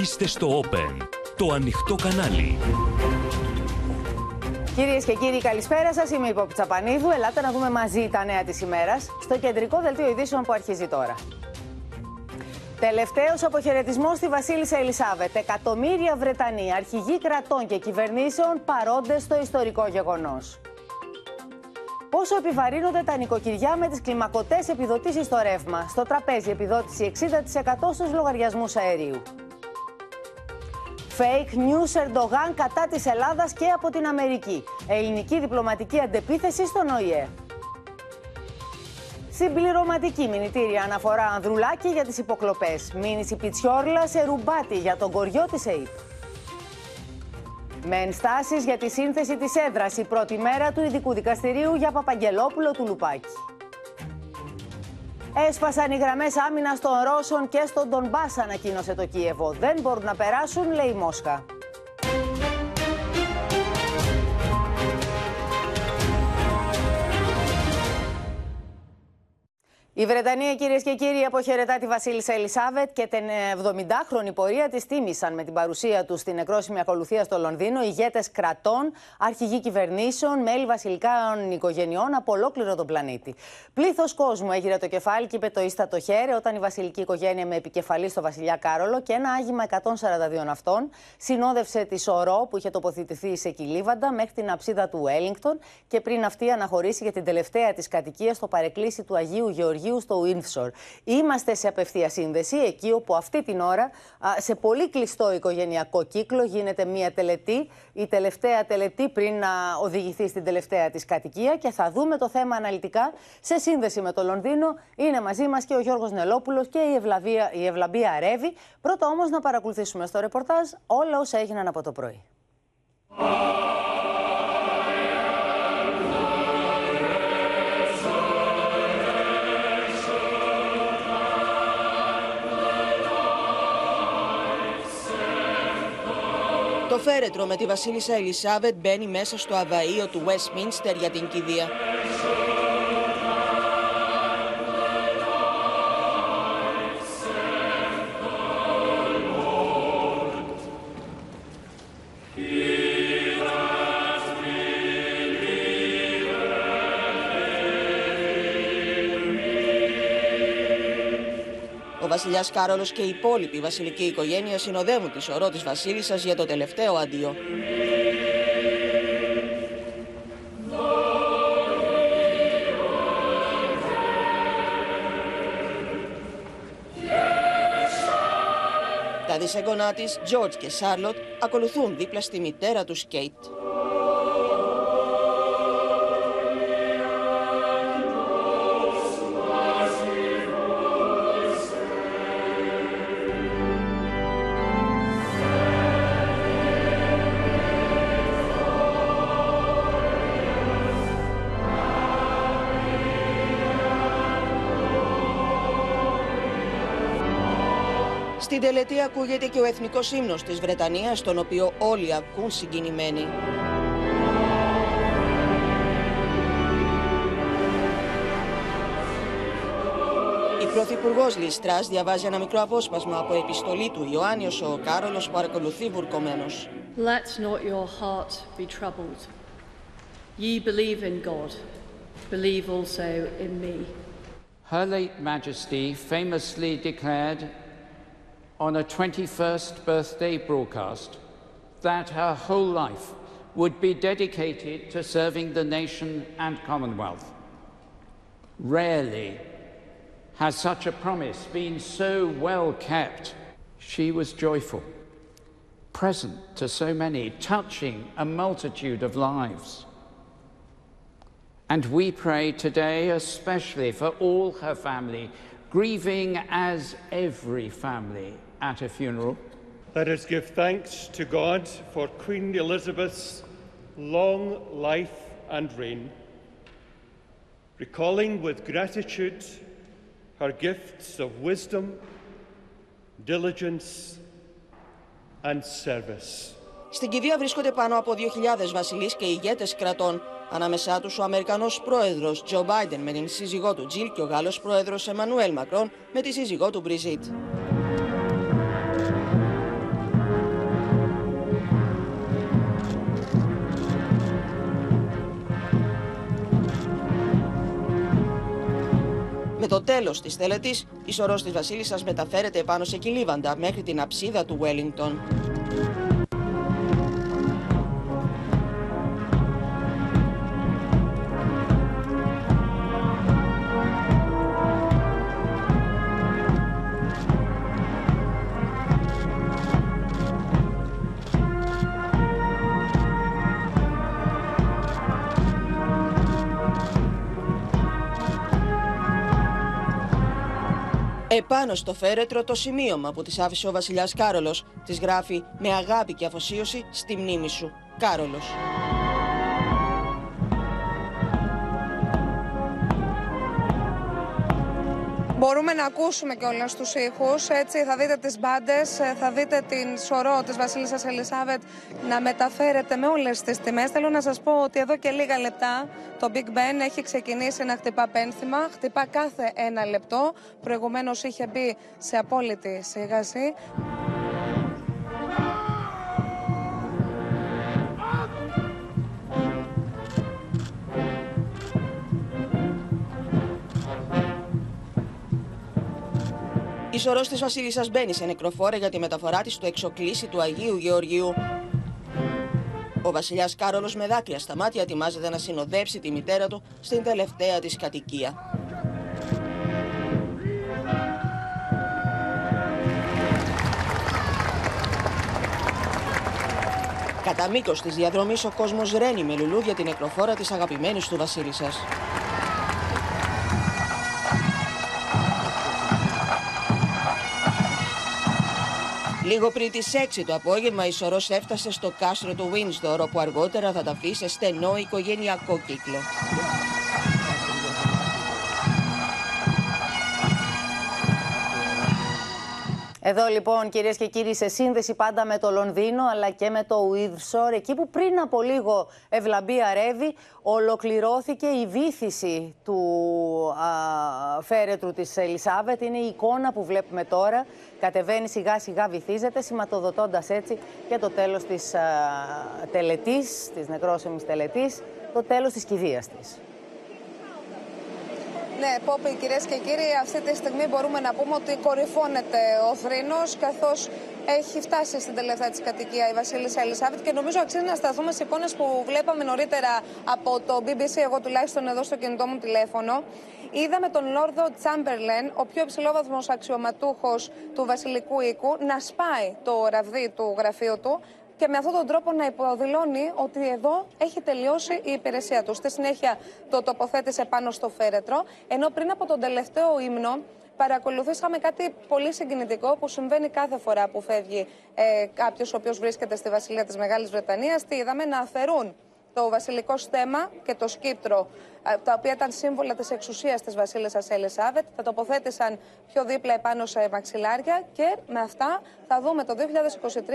Είστε στο Open, το ανοιχτό κανάλι. Κυρίες και κύριοι, καλησπέρα σας. Είμαι η Πόπη Τσαπανίδου. Ελάτε να δούμε μαζί τα νέα της ημέρας στο κεντρικό δελτίο ειδήσεων που αρχίζει τώρα. Τελευταίος αποχαιρετισμός στη Βασίλισσα Ελισάβετ. Εκατομμύρια Βρετανοί, αρχηγοί κρατών και κυβερνήσεων παρόντες στο ιστορικό γεγονός. Πόσο επιβαρύνονται τα νοικοκυριά με τις κλιμακωτές επιδοτήσεις στο ρεύμα. Στο τραπέζι επιδότηση 60% στους λογαριασμούς αερίου. Fake news Ερντογάν κατά της Ελλάδας και από την Αμερική. Ελληνική διπλωματική αντεπίθεση στον ΟΗΕ. Συμπληρωματική μηνυτήρια αναφορά Ανδρουλάκη για τις υποκλοπές. Μήνυση Πιτσιόρλα σε ρουμπάτι για τον κοριό της ΕΙΠ. Με ενστάσεις για τη σύνθεση της έδρας η πρώτη μέρα του ειδικού δικαστηρίου για Παπαγγελόπουλο του Λουπάκη. Έσπασαν οι γραμμές άμυνας των Ρώσων και στον Ντομπάσα, ανακοίνωσε το Κίεβο. Δεν μπορούν να περάσουν, λέει η Μόσχα. Η Βρετανία, κυρίες και κύριοι, αποχαιρετά τη Βασίλισσα Ελισάβετ και την 70χρονη πορεία της τίμησαν με την παρουσία τους στην εκρόσιμη ακολουθία στο Λονδίνο ηγέτες κρατών, αρχηγοί κυβερνήσεων, μέλη βασιλικών οικογενειών από ολόκληρο τον πλανήτη. Πλήθος κόσμου έγειρε το κεφάλι και είπε το ίστατο χέρι όταν η βασιλική οικογένεια με επικεφαλή στο βασιλιά Κάρολο και ένα άγημα 142 ναυτών συνόδευσε τη Σωρό που είχε τοποθετηθεί σε Κιλίβαντα μέχρι την αψίδα του Wellington και πριν αυτή αναχωρήσει για την τελευταία της κατοικία στο παρεκκλήσι του Αγίου Γεωργίου στο Windsor. Είμαστε σε απευθεία σύνδεση, εκεί όπου αυτή την ώρα, σε πολύ κλειστό οικογενειακό κύκλο, γίνεται μια τελετή, η τελευταία τελετή πριν να οδηγηθεί στην τελευταία της κατοικία και θα δούμε το θέμα αναλυτικά σε σύνδεση με το Λονδίνο. Είναι μαζί μας και ο Γιώργος Νελόπουλος και η, Ευλαβία, η Ευλαμπία Ρεύη. Πρώτα όμως να παρακολουθήσουμε στο ρεπορτάζ όλα όσα έγιναν από το πρωί. Το φέρετρο με τη βασίλισσα Ελισάβετ μπαίνει μέσα στο αβαΐο του Westminster για την κηδεία. Βασιλιά Κάρολος και η υπόλοιπη βασιλική οικογένεια συνοδεύουν τη σωρό της Βασίλισσας για το τελευταίο αντίο. Τα δισέγγονά της, George και Σάρλοτ, ακολουθούν δίπλα στη μητέρα τους Κέιτ. Στην τελετή ακούγεται και ο εθνικός ύμνος της Βρετανίας, τον οποίο όλοι ακούν συγκινημένοι. Η Πρωθυπουργός Λιστράς διαβάζει ένα μικρό απόσπασμα από επιστολή του Ιωάννη ο Κάρολος που παρακολουθεί βουρκωμένος. Let not your heart be troubled. Ye believe in God, believe also in me. Her late Majesty famously declared on a 21st birthday broadcast that her whole life would be dedicated to serving the nation and Commonwealth. Rarely has such a promise been so well kept. She was joyful, present to so many, touching a multitude of lives. And we pray today especially for all her family, grieving as every family at a funeral. Let us give thanks to God for Queen Elizabeth's long life and reign, recalling with gratitude her gifts of wisdom, diligence, and service. Στην κηδεία βρίσκονται πάνω από 2.000 βασιλείς και ηγέτες κρατών. Ανάμεσά τους ο Αμερικανός πρόεδρος Τζο Μπάιντεν με την σύζυγό του Τζιλ και ο Γάλλος πρόεδρος Εμμανουέλ Μακρόν με τη σύζυγό του Μπριζίτ. Με το τέλος της τελετή, η σωρός της Βασίλισσας μεταφέρεται επάνω σε κυλίβαντα μέχρι την αψίδα του Wellington. Επάνω στο φέρετρο το σημείωμα που της άφησε ο βασιλιάς Κάρολος της γράφει με αγάπη και αφοσίωση στη μνήμη σου. Κάρολος. Μπορούμε να ακούσουμε και όλους τους ήχους, έτσι θα δείτε τις μπάντες, θα δείτε την σωρό της Βασίλισσας Ελισάβετ να μεταφέρεται με όλες τις τιμές. Θέλω να σας πω ότι εδώ και λίγα λεπτά το Big Ben έχει ξεκινήσει να χτυπά πένθυμα, χτυπά κάθε ένα λεπτό, προηγουμένως είχε μπει σε απόλυτη σίγαση. Η σωρός της Βασίλισσας μπαίνει σε νεκροφόρα για τη μεταφορά της στο εξοκλήσι του Αγίου Γεωργίου. Ο βασιλιάς Κάρολος με δάκρυα στα μάτια ετοιμάζεται να συνοδέψει τη μητέρα του στην τελευταία της κατοικία. Κατά μήκος της διαδρομής, ο κόσμος ρένει με λουλούδια την νεκροφόρα της αγαπημένης του Βασίλισσας. Λίγο πριν τις 6 το απόγευμα η Σωρός έφτασε στο κάστρο του Windsor όπου αργότερα θα τα αφήσει σε στενό οικογενειακό κύκλο. Εδώ λοιπόν κυρίες και κύριοι σε σύνδεση πάντα με το Λονδίνο αλλά και με το Windsor εκεί που πριν από λίγο ευλαμπία ρεύει ολοκληρώθηκε η βήθηση του α, φέρετρου της Ελισάβετ. Είναι η εικόνα που βλέπουμε τώρα. Κατεβαίνει σιγά σιγά βυθίζεται σηματοδοτώντας έτσι και το τέλος της α, τελετής, της νεκρόσιμης τελετής, το τέλος της κηδείας της. Ναι, Πόπη, κυρίες και κύριοι, αυτή τη στιγμή μπορούμε να πούμε ότι κορυφώνεται ο θρήνος, καθώς έχει φτάσει στην τελευταία της κατοικία η Βασίλισσα Ελισάβετ και νομίζω αξίζει να σταθούμε σε εικόνες που βλέπαμε νωρίτερα από το BBC, εγώ τουλάχιστον εδώ στο κινητό μου τηλέφωνο. Είδαμε τον Λόρδο Τσάμπερλεν, ο πιο υψηλόβαθμος αξιωματούχος του Βασιλικού Οίκου, να σπάει το ραβδί του γραφείου του και με αυτόν τον τρόπο να υποδηλώνει ότι εδώ έχει τελειώσει η υπηρεσία του. Στη συνέχεια το τοποθέτησε πάνω στο φέρετρο, ενώ πριν από τον τελευταίο ύμνο παρακολουθήσαμε κάτι πολύ συγκινητικό που συμβαίνει κάθε φορά που φεύγει ε, κάποιος ο οποίος βρίσκεται στη Βασιλεία της Μεγάλης Βρετανίας. Τι είδαμε; Να αφαιρούν το βασιλικό στέμα και το σκύπτρο, τα οποία ήταν σύμβολα της εξουσίας της βασίλισσας Ελισάβετ, τα τοποθέτησαν πιο δίπλα επάνω σε μαξιλάρια και με αυτά θα δούμε το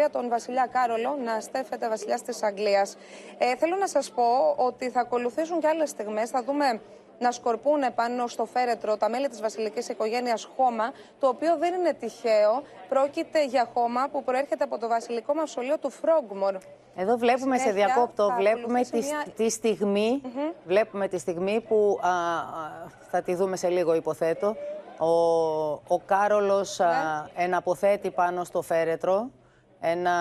2023 τον βασιλιά Κάρολο να στέφεται βασιλιάς της Αγγλίας. Ε, θέλω να σας πω ότι θα ακολουθήσουν και άλλες στιγμές, θα δούμε να σκορπούν πάνω στο φέρετρο τα μέλη της βασιλικής οικογένειας χώμα, το οποίο δεν είναι τυχαίο. Πρόκειται για χώμα που προέρχεται από το βασιλικό μαυσολείο του Φρόγκμορ. Εδώ βλέπουμε σε διακόπτω, βλέπουμε τη, τη, στιγμή, βλέπουμε τη στιγμή που α, θα τη δούμε σε λίγο υποθέτω. Ο, ο Κάρολος ναι. εναποθέτει πάνω στο φέρετρο ένα,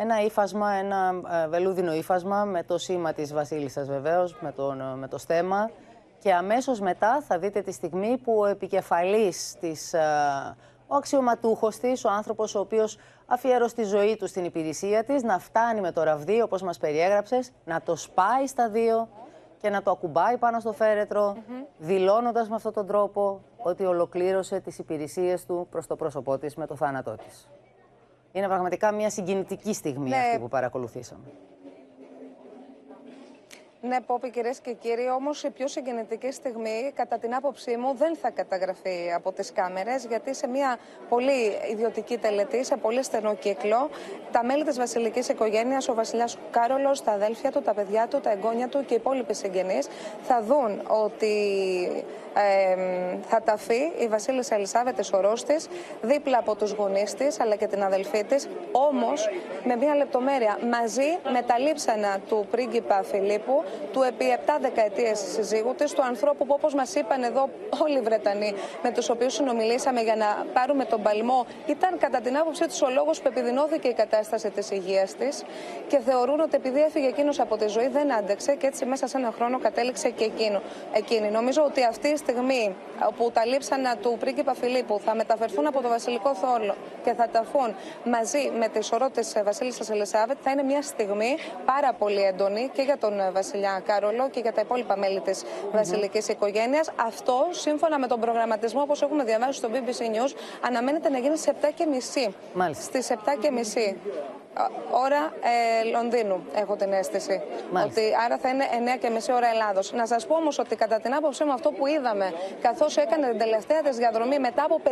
ένα ύφασμα, ένα βελούδινο ύφασμα με το σήμα της βασίλισσας βεβαίως, με, τον, με το στέμα. Και αμέσως μετά θα δείτε τη στιγμή που ο επικεφαλής της ο αξιωματούχος της, ο άνθρωπος ο οποίος αφιέρωσε τη ζωή του στην υπηρεσία της, να φτάνει με το ραβδί, όπως μας περιέγραψες, να το σπάει στα δύο και να το ακουμπάει πάνω στο φέρετρο, mm δηλώνοντας με αυτόν τον τρόπο ότι ολοκλήρωσε τις υπηρεσίες του προς το πρόσωπό της με το θάνατό της. Είναι πραγματικά μια συγκινητική στιγμή ναι. αυτή που παρακολουθήσαμε. Ναι, Πόπη, κυρίες και κύριοι, όμως η πιο συγκινητική στιγμή, κατά την άποψή μου, δεν θα καταγραφεί από τις κάμερες, γιατί σε μια πολύ ιδιωτική τελετή, σε πολύ στενό κύκλο, τα μέλη της βασιλικής οικογένειας, ο βασιλιάς Κάρολος, τα αδέλφια του, τα παιδιά του, τα εγγόνια του και οι υπόλοιποι συγγενείς, θα δουν ότι ε, θα ταφεί η Βασίλισσα Ελισάβετ σωρό της δίπλα από τους γονείς της αλλά και την αδελφή της, όμως με μια λεπτομέρεια μαζί με τα λείψανα του πρίγκιπα Φιλίππου του επί 7 δεκαετίες συζύγου τη, του ανθρώπου που όπως μας είπαν εδώ όλοι οι Βρετανοί με τους οποίους συνομιλήσαμε για να πάρουμε τον παλμό, ήταν κατά την άποψή τους ο λόγος που επιδεινώθηκε η κατάσταση της υγείας της και θεωρούν ότι επειδή έφυγε εκείνος από τη ζωή δεν άντεξε και έτσι μέσα σε ένα χρόνο κατέληξε και εκείνο, εκείνη. Νομίζω ότι αυτή η στιγμή όπου τα λείψανα του πρίγκιπα Φιλίππου θα μεταφερθούν από το Βασιλικό Θόλο και θα ταφούν μαζί με τη σωρό τη Βασίλισσας Ελισάβετ θα είναι μια στιγμή πάρα πολύ έντονη και για τον Βασιλιά Κάρολο και για τα υπόλοιπα μέλη της mm-hmm. βασιλικής οικογένειας. Αυτό, σύμφωνα με τον προγραμματισμό, όπως έχουμε διαβάσει στο BBC News, αναμένεται να γίνει στις 7.30. Στι 7.30 ώρα ε, Λονδίνου, έχω την αίσθηση. Ότι, άρα θα είναι 9 και μισή ώρα Ελλάδος. Να σας πω όμως ότι κατά την άποψή μου αυτό που είδαμε, καθώς έκανε την τελευταία τη διαδρομή μετά από 500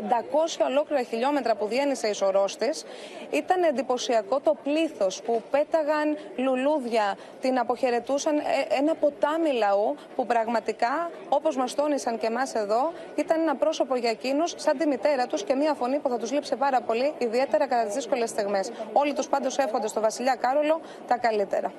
ολόκληρα χιλιόμετρα που διένυσε η σωρός της, ήταν εντυπωσιακό το πλήθος που πέταγαν λουλούδια, την αποχαιρετούσαν ε, ένα ποτάμι λαού που πραγματικά, όπως μας τόνισαν και εμάς εδώ, ήταν ένα πρόσωπο για εκείνους, σαν τη μητέρα τους και μια φωνή που θα τους λείψει πάρα πολύ, ιδιαίτερα κατά τις δύσκολες στιγμές. Όλοι τους πάντως εύχονται στο Βασιλιά Κάρολο τα καλύτερα.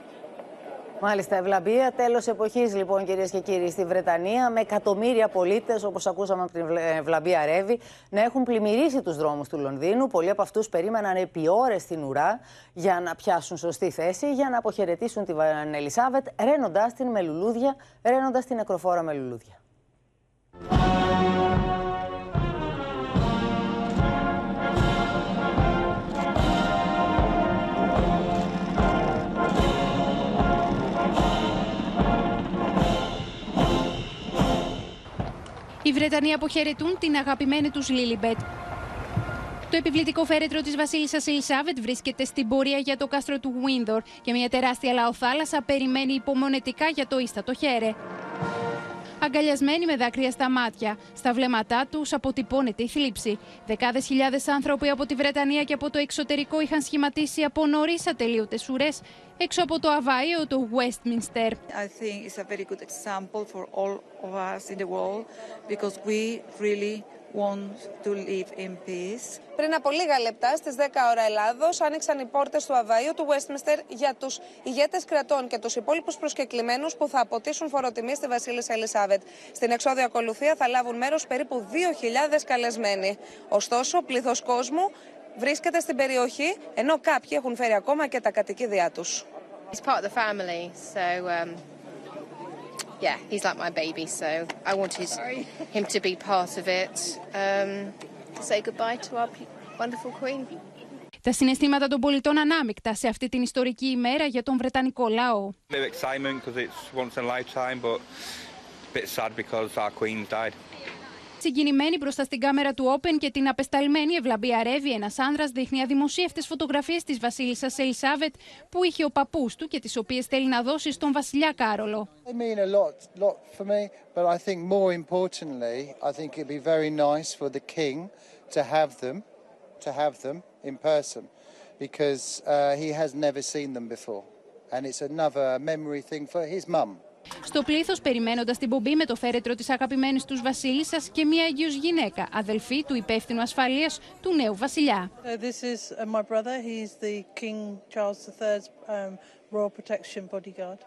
Μάλιστα, ευλαμπία. Τέλος εποχής, λοιπόν, κυρίες και κύριοι, στη Βρετανία, με εκατομμύρια πολίτες, όπως ακούσαμε από την Ευλαμπία Ρεύη, να έχουν πλημμυρίσει τους δρόμους του Λονδίνου. Πολλοί από αυτούς περίμεναν επί ώρες στην ουρά για να πιάσουν σωστή θέση, για να αποχαιρετήσουν την Ελισάβετ, ρένοντα την με λουλούδια, ρένοντα την νεκροφόρα με λουλούδια. Οι Βρετανοί αποχαιρετούν την αγαπημένη τους Λίλιμπετ. Το επιβλητικό φέρετρο της βασίλισσας Ελισάβετ βρίσκεται στην πορεία για το κάστρο του Ουίνδσορ και μια τεράστια λαοθάλασσα περιμένει υπομονετικά για το ύστατο χαίρε αγκαλιασμένοι με δάκρυα στα μάτια. Στα βλέμματά τους αποτυπώνεται η θλίψη. Δεκάδες χιλιάδες άνθρωποι από τη Βρετανία και από το εξωτερικό είχαν σχηματίσει από νωρίς ατελείωτες ουρές έξω από το αβαείο του Westminster. I think it's a very good example for all of us in the world because we really πριν από λίγα λεπτά, στις 10 ώρα Ελλάδος, άνοιξαν οι πόρτες του Αβαΐου του Westminster για τους ηγέτες κρατών και τους υπόλοιπους προσκεκλημένους που θα αποτίσουν φοροτιμή στη Βασίλισσα Ελισάβετ. Στην εξόδια ακολουθία θα λάβουν μέρος περίπου 2.000 καλεσμένοι. Ωστόσο, πλήθος κόσμου βρίσκεται στην περιοχή, ενώ κάποιοι έχουν φέρει ακόμα και τα κατοικίδια τους. yeah, he's like my baby, so I wanted him to be part of it. Um, say goodbye to our wonderful queen. Τα συναισθήματα των πολιτών ανάμεικτα σε αυτή την ιστορική ημέρα για τον Βρετανικό λαό. excitement because it's once in a lifetime, but a bit sad because our queen died. Συγκινημένη μπροστά στην κάμερα του Open και την απεσταλμένη Ευλαμπία Ρεύη, ένας άνδρας δείχνει αδημοσίευτες φωτογραφίες της Βασίλισσας Ελισάβετ που είχε ο παππούς του και τις οποίες θέλει να δώσει στον Βασιλιά Κάρολο. because uh, he has never seen them before. And it's another memory thing for his mum. Στο πλήθος, περιμένοντας την πομπή με το φέρετρο της αγαπημένης τους Βασίλισσας και μια αγίου γυναίκα, αδελφή του υπεύθυνου ασφαλείας του νέου Βασιλιά. This is uh, my brother. He's the King Charles III's um, Royal Protection bodyguard.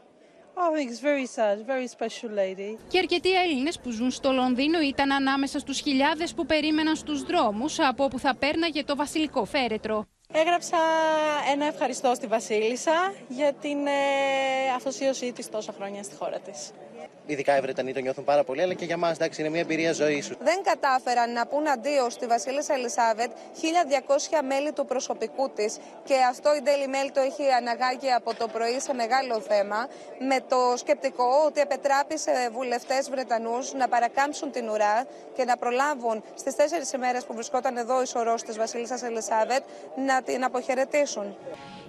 I think it's very sad, very special lady. Και αρκετοί Έλληνες που ζουν στο Λονδίνο ήταν ανάμεσα στους χιλιάδες που περίμεναν στους δρόμους από όπου θα πέρναγε το βασιλικό φέρετρο. Έγραψα ένα ευχαριστώ στη Βασίλισσα για την ε, αφοσίωσή της τόσα χρόνια στη χώρα της ειδικά οι Βρετανοί το νιώθουν πάρα πολύ, αλλά και για μας είναι μια εμπειρία ζωής σου. Δεν κατάφεραν να πούν αντίο στη Βασίλισσα Ελισάβετ 1200 μέλη του προσωπικού της και αυτό η Daily Mail το έχει αναγάγει από το πρωί σε μεγάλο θέμα, με το σκεπτικό ότι επετράπει σε βουλευτές Βρετανούς να παρακάμψουν την ουρά και να προλάβουν στις τέσσερις ημέρες που βρισκόταν εδώ η σωρό της Βασίλισσας Ελισάβετ να την αποχαιρετήσουν.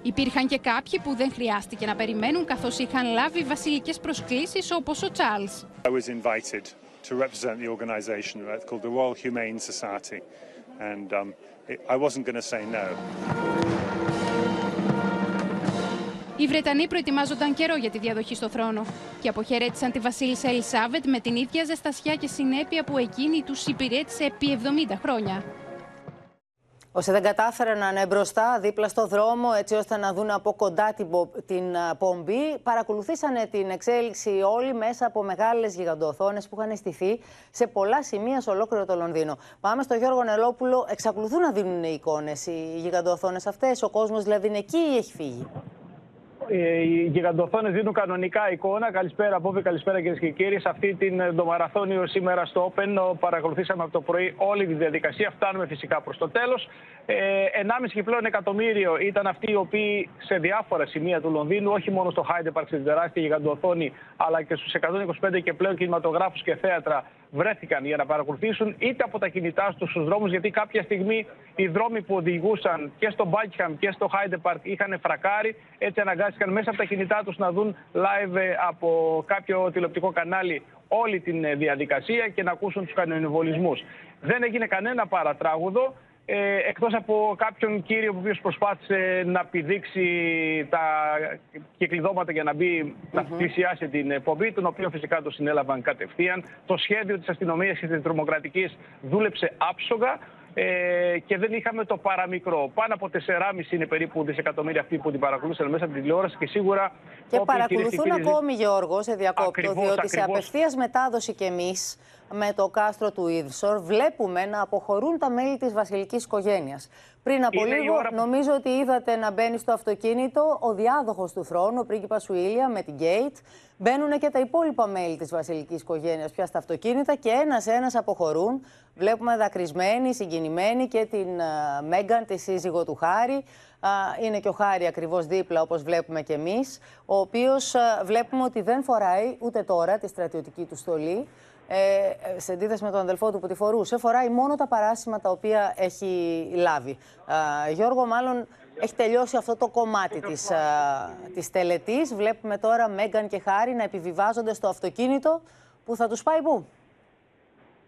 Υπήρχαν και κάποιοι που δεν χρειάστηκε να περιμένουν καθώς είχαν λάβει βασιλικές προσκλήσεις όπως ο Τσάρλς. I was invited to represent the organization called the Royal Humane Society and um, I wasn't going to say no. Οι Βρετανοί προετοιμάζονταν καιρό για τη διαδοχή στο θρόνο και αποχαιρέτησαν τη Βασίλισσα Ελισάβετ με την ίδια ζεστασιά και συνέπεια που εκείνη τους υπηρέτησε επί 70 χρόνια. Όσοι δεν κατάφεραν να είναι μπροστά, δίπλα στο δρόμο, έτσι ώστε να δουν από κοντά την, την πομπή, παρακολουθήσανε την εξέλιξη όλοι μέσα από μεγάλες γιγαντοοθόνες που είχαν στηθεί σε πολλά σημεία σε ολόκληρο το Λονδίνο. Πάμε στο Γιώργο Νελόπουλο. Εξακολουθούν να δίνουν εικόνες οι γιγαντοοθόνες αυτές. Ο κόσμος δηλαδή είναι εκεί ή έχει φύγει; Ε, οι γιγαντοθόνες δίνουν κανονικά εικόνα. Καλησπέρα, Μπόβι, καλησπέρα κυρίες και κύριοι. Σε αυτή την εντομαραθώνιο σήμερα στο Open παρακολουθήσαμε από το πρωί όλη τη διαδικασία. Φτάνουμε φυσικά προς το τέλος. Ε, 1,5 και πλέον εκατομμύριο ήταν αυτοί οι οποίοι σε διάφορα σημεία του Λονδίνου, όχι μόνο στο Hyde Park, στην τεράστια γιγαντοοθόνη, αλλά και στους 125 και πλέον κινηματογράφους και θέατρα βρέθηκαν για να παρακολουθήσουν είτε από τα κινητά τους στους δρόμους, γιατί κάποια στιγμή οι δρόμοι που οδηγούσαν και στο Buckingham και στο Hyde Park είχαν φρακάρει. Έτσι αναγκάστηκαν μέσα από τα κινητά τους να δουν live ε, από κάποιο τηλεοπτικό κανάλι όλη την ε, διαδικασία και να ακούσουν τους κανονιβολισμούς. Δεν έγινε κανένα παρατράγουδο. Ε, εκτός από κάποιον κύριο που προσπάθησε να πηδήξει τα κυκλειδώματα για να μπει, να πλησιάσει την εκπομπή, τον οποίο φυσικά το συνέλαβαν κατευθείαν. Το σχέδιο της αστυνομίας και της τρομοκρατικής δούλεψε άψογα ε, και δεν είχαμε το παραμικρό. Πάνω από 4,5 είναι περίπου δισεκατομμύρια αυτοί που την παρακολούθησαν μέσα από την τηλεόραση και σίγουρα. Και παρακολουθούν ακόμη, Γιώργος, σε διακόπτω, διότι ακριβώς. σε απευθείας μετάδοση κι εμείς με το κάστρο του Ίδσορ βλέπουμε να αποχωρούν τα μέλη της βασιλικής οικογένειας. Πριν από λίγο νομίζω ότι είδατε να μπαίνει στο αυτοκίνητο ο διάδοχος του θρόνου, ο πρίγκιπας Ουίλια με την Γκέιτ. Μπαίνουν και τα υπόλοιπα μέλη της βασιλικής οικογένειας πια στα αυτοκίνητα και ένας-ένας αποχωρούν. Βλέπουμε δακρυσμένοι, συγκινημένοι και την uh, Μέγκαν, τη σύζυγο του Χάρη. Uh, είναι και ο Χάρη ακριβώς δίπλα όπως βλέπουμε και εμείς, ο οποίος uh, βλέπουμε ότι δεν φοράει ούτε τώρα τη στρατιωτική του στολή ε, σε αντίθεση με τον αδελφό του που τη φορούσε, φοράει μόνο τα παράσημα τα οποία έχει λάβει. Ε, Γιώργο, μάλλον έχει τελειώσει αυτό το κομμάτι της, ε, της τελετής. Βλέπουμε τώρα Μέγκαν και Χάρη να επιβιβάζονται στο αυτοκίνητο που θα τους πάει πού;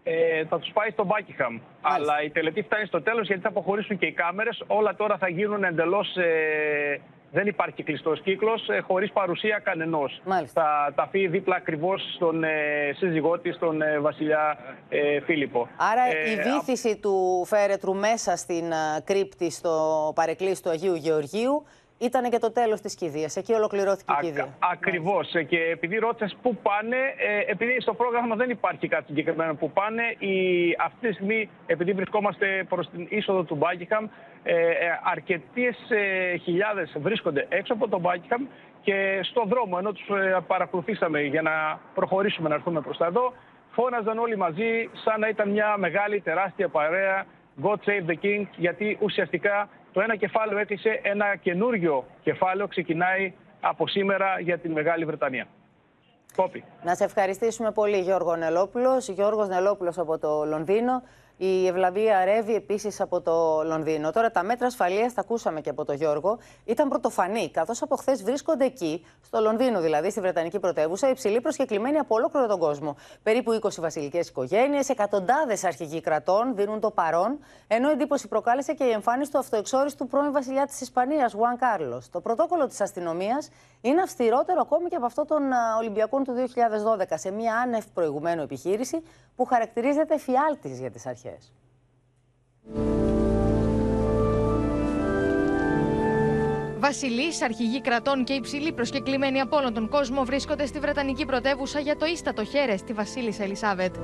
Ε, θα τους πάει στο Buckingham. Αλλά η τελετή φτάνει στο τέλος γιατί θα αποχωρήσουν και οι κάμερες. Όλα τώρα θα γίνουν εντελώς ε, δεν υπάρχει κλειστός κύκλος ε, χωρίς παρουσία κανενός. Θα ταφεί δίπλα ακριβώς στον ε, σύζυγό της, τον ε, βασιλιά ε, Φίλιππο. Άρα η βήθηση του φέρετρου μέσα στην ε, κρύπτη στο παρεκκλήσι του Αγίου Γεωργίου ήταν και το τέλος της κηδείας. Εκεί ολοκληρώθηκε η κηδεία. Ακριβώς. Και επειδή ρώτησες πού πάνε, ε, επειδή στο πρόγραμμα δεν υπάρχει κάτι συγκεκριμένο που πάνε, η, αυτή τη στιγμή, επειδή βρισκόμαστε προς την είσοδο του Μπάκιχαμ, ε, ε, αρκετές ε, χιλιάδες βρίσκονται έξω από τον Μπάκιχαμ και στο δρόμο, ενώ τους ε, παρακολουθήσαμε για να προχωρήσουμε να έρθουμε προς τα εδώ, φώναζαν όλοι μαζί σαν να ήταν μια μεγάλη τεράστια παρέα God Save the King, γιατί ουσιαστικά το ένα κεφάλαιο έκλεισε, ένα καινούριο κεφάλαιο ξεκινάει από σήμερα για την Μεγάλη Βρετανία. Κόπη. Να σε ευχαριστήσουμε πολύ Γιώργο Νελόπουλος. Γιώργος Νελόπουλος από το Λονδίνο. Η ευλαβία ρεύει επίσης από το Λονδίνο. Τώρα, τα μέτρα ασφαλείας, τα ακούσαμε και από τον Γιώργο, ήταν πρωτοφανή, καθώς από χθες βρίσκονται εκεί, στο Λονδίνο δηλαδή, στη Βρετανική πρωτεύουσα, υψηλοί προσκεκλημένοι από ολόκληρο τον κόσμο. Περίπου 20 βασιλικές οικογένειες, εκατοντάδες αρχηγοί κρατών δίνουν το παρόν, ενώ εντύπωση προκάλεσε και η εμφάνιση του αυτοεξόριστου πρώην βασιλιά της Ισπανίας, Γουάν Κάρλος. Το πρωτόκολλο της αστυνομίας είναι αυστηρότερο ακόμη και από αυτό των Ολυμπιακών του 2012, σε μια άνευ προηγουμένου επιχείρηση που χαρακτηρίζεται φιάλτης για τις αρχές. Βασιλείς, αρχηγοί κρατών και υψηλοί προσκεκλημένοι από όλον τον κόσμο βρίσκονται στη Βρετανική πρωτεύουσα για το ίστατο χέρες στη Βασίλισσα Ελισάβετ.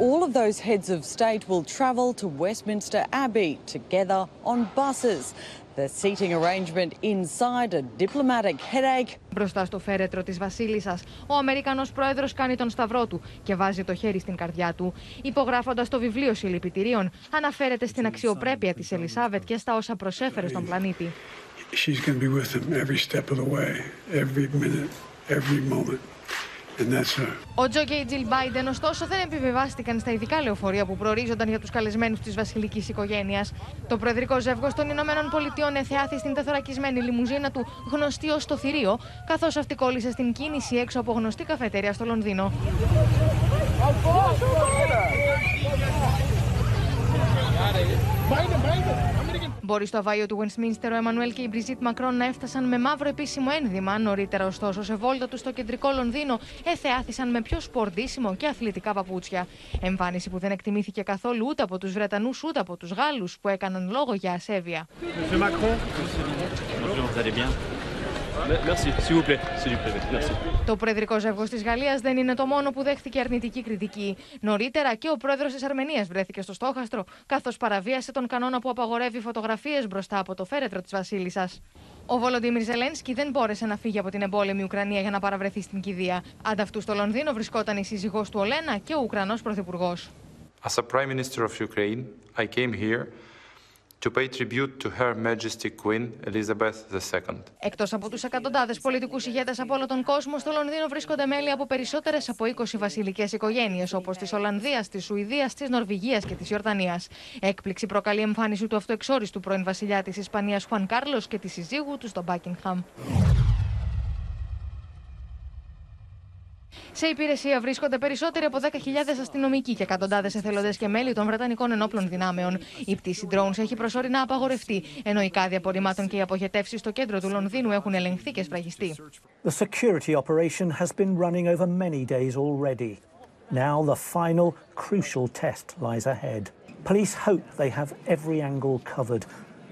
All of those heads of state will travel to Westminster Abbey together on buses. The seating arrangement inside a diplomatic headache. Μπροστά στο φέρετρο της Βασίλισσας, ο Αμερικανός πρόεδρος κάνει τον σταυρό του και βάζει το χέρι στην καρδιά του. Υπογράφοντας το βιβλίο συλληπιτηρίων, αναφέρεται στην αξιοπρέπεια της Ελισάβετ και στα όσα προσέφερε στον πλανήτη. She's going to be with them every step of the way, every minute, every moment. Ο Τζο και η Τζιλ Μπάιντεν, ωστόσο, δεν επιβιβάστηκαν στα ειδικά λεωφορεία που προορίζονταν για τους καλεσμένους της βασιλικής οικογένειας. Το προεδρικό ζεύγος των Ηνωμένων Πολιτειών εθεάθη στην τεθωρακισμένη λιμουζίνα του, γνωστή ως το θηρίο, καθώς αυτή κόλλησε στην κίνηση έξω από γνωστή καφετέρια στο Λονδίνο. Μπορεί στο αβάιο του Westminster ο Εμμανουέλ και η Μπριζίτ Μακρόν να έφτασαν με μαύρο επίσημο ένδυμα. Νωρίτερα, ωστόσο, σε βόλτα τους στο κεντρικό Λονδίνο, εθεάθησαν με πιο σπορτίσιμο και αθλητικά παπούτσια. Εμφάνιση που δεν εκτιμήθηκε καθόλου ούτε από τους Βρετανούς ούτε από τους Γάλλους που έκαναν λόγο για ασέβεια. Το προεδρικό ζεύγος της Γαλλίας δεν είναι το μόνο που δέχτηκε αρνητική κριτική. Νωρίτερα και ο πρόεδρος της Αρμενίας βρέθηκε στο στόχαστρο, καθώς παραβίασε τον κανόνα που απαγορεύει φωτογραφίες μπροστά από το φέρετρο της Βασίλισσας. Ο Βολοντίμιρ Ζελένσκι δεν μπόρεσε να φύγει από την εμπόλεμη Ουκρανία για να παραβρεθεί στην κηδεία. Ανταυτού στο Λονδίνο βρισκόταν η σύζυγός του Ολένα και ο Ουκρανός πρωθυπουργός. As a Prime Minister of Ukraine, I came here to pay tribute to Her Majesty Queen Elizabeth II. Εκτός από τους εκατοντάδες πολιτικούς ηγέτες από όλο τον κόσμο, στο Λονδίνο βρίσκονται μέλη από περισσότερες από 20 βασιλικές οικογένειες, όπως της Ολλανδίας, της Σουηδίας, της Νορβηγίας και της Ιορδανίας. Έκπληξη προκαλεί εμφάνιση του αυτοεξόριστου πρώην βασιλιά της Ισπανίας Χουαν Κάρλος και της συζύγου του στο Buckingham. Σε υπηρεσία βρίσκονται περισσότεροι από 10.000 αστυνομικοί και εκατοντάδες εθελοντές και μέλη των Βρετανικών ενόπλων δυνάμεων. Η πτήση drones έχει προσωρινά απαγορευτεί, ενώ οι κάδοι απορριμμάτων και οι αποχετεύσεις στο κέντρο του Λονδίνου έχουν ελεγχθεί και σφραγιστεί. The security operation has been running over many days already. Now the final crucial test lies ahead. Police hope they have every angle covered.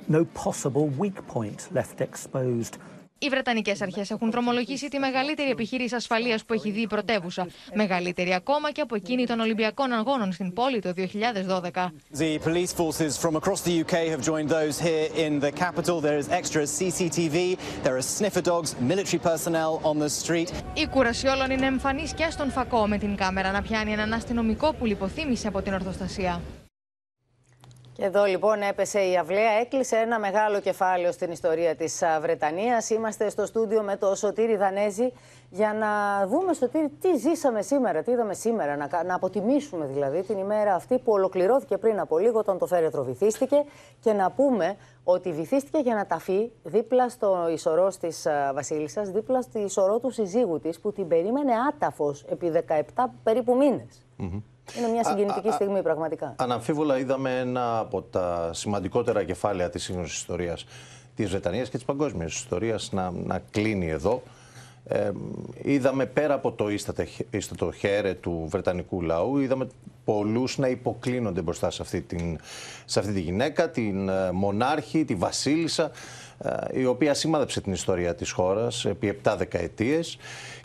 No possible weak point left exposed. Οι Βρετανικές αρχές έχουν δρομολογήσει τη μεγαλύτερη επιχείρηση ασφαλείας που έχει δει η πρωτεύουσα. Μεγαλύτερη ακόμα και από εκείνη των Ολυμπιακών Αγώνων στην πόλη το 2012. The police forces from across the UK have joined those here in the capital. There is extra CCTV, there are sniffer dogs, military personnel on the street. Η κούραση όλων είναι εμφανής και στον φακό με την κάμερα να πιάνει έναν αστυνομικό που λιποθύμησε από την ορθοστασία. Και εδώ λοιπόν έπεσε η αυλαία, έκλεισε ένα μεγάλο κεφάλαιο στην ιστορία της Βρετανίας. Είμαστε στο στούντιο με το Σωτήρι Δανέζη για να δούμε, Σωτήρι, τι ζήσαμε σήμερα, τι είδαμε σήμερα, να, να αποτιμήσουμε δηλαδή την ημέρα αυτή που ολοκληρώθηκε πριν από λίγο όταν το φέρετρο βυθίστηκε και να πούμε ότι βυθίστηκε για να ταφεί δίπλα στο ισορό της Βασίλισσας, δίπλα στο ισορό του συζύγου της που την περίμενε άταφος επί 17 περίπου μήνες. Είναι μια συγκινητική α, στιγμή, πραγματικά. Αναμφίβολα, είδαμε ένα από τα σημαντικότερα κεφάλαια της σύγχρονης ιστορίας της Βρετανίας και της παγκόσμιας ιστορίας να, να κλείνει εδώ. Ε, είδαμε πέρα από το ίστατο χέρε του Βρετανικού λαού, είδαμε πολλούς να υποκλίνονται μπροστά σε αυτή, την, σε αυτή τη γυναίκα, την ε, μονάρχη, τη βασίλισσα, ε, η οποία σήμαδεψε την ιστορία της χώρας επί 7 δεκαετίες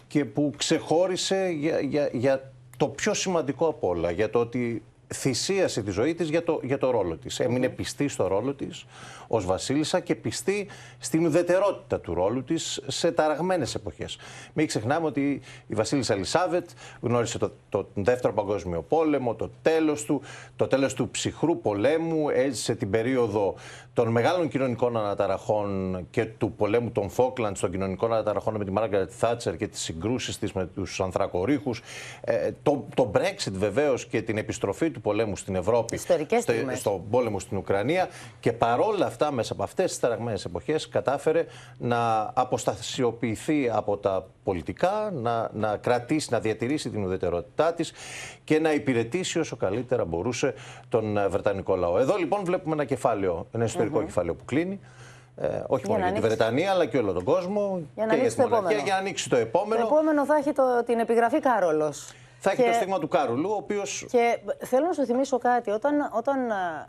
και που ξεχώρισε για, για, για το πιο σημαντικό από όλα για το ότι θυσίασε τη ζωή της για το, για το ρόλο της. Έμεινε πιστή στο ρόλο της ως βασίλισσα και πιστή στην ουδετερότητα του ρόλου της σε ταραγμένες εποχές. Μην ξεχνάμε ότι η βασίλισσα Ελισάβετ γνώρισε το, το δεύτερο παγκόσμιο πόλεμο, το τέλος του, το τέλος του ψυχρού πολέμου, έζησε την περίοδο των μεγάλων κοινωνικών αναταραχών και του πολέμου των Φόκλαντ, των κοινωνικών αναταραχών με τη Μάργαρετ Θάτσερ και τις συγκρούσεις της με τους Ανθρακορίχους. Ε, το, το Brexit βεβαίως και την επιστροφή του πολέμου στην Ευρώπη, στο, στον πόλεμο στην Ουκρανία. Και παρόλα αυτά, μέσα από αυτές τις ταραγμένε εποχές, κατάφερε να αποστασιοποιηθεί από τα πολιτικά, να, να κρατήσει, να διατηρήσει την ουδετερότητά της και να υπηρετήσει όσο καλύτερα μπορούσε τον Βρετανικό λαό. Εδώ λοιπόν βλέπουμε ένα κεφάλαιο, ένα ιστορικό κεφάλαιο που κλείνει. Ε, όχι για μόνο για τη Βρετανία, αλλά και όλο τον κόσμο. Για να, και ανοίξεις, για το επόμενο. για να ανοίξει το επόμενο. Το επόμενο θα έχει το, την επιγραφή Κάρολος. Θα έχει το στίγμα του Κάρολου, ο οποίο. Και θέλω να σου θυμίσω κάτι. Όταν, όταν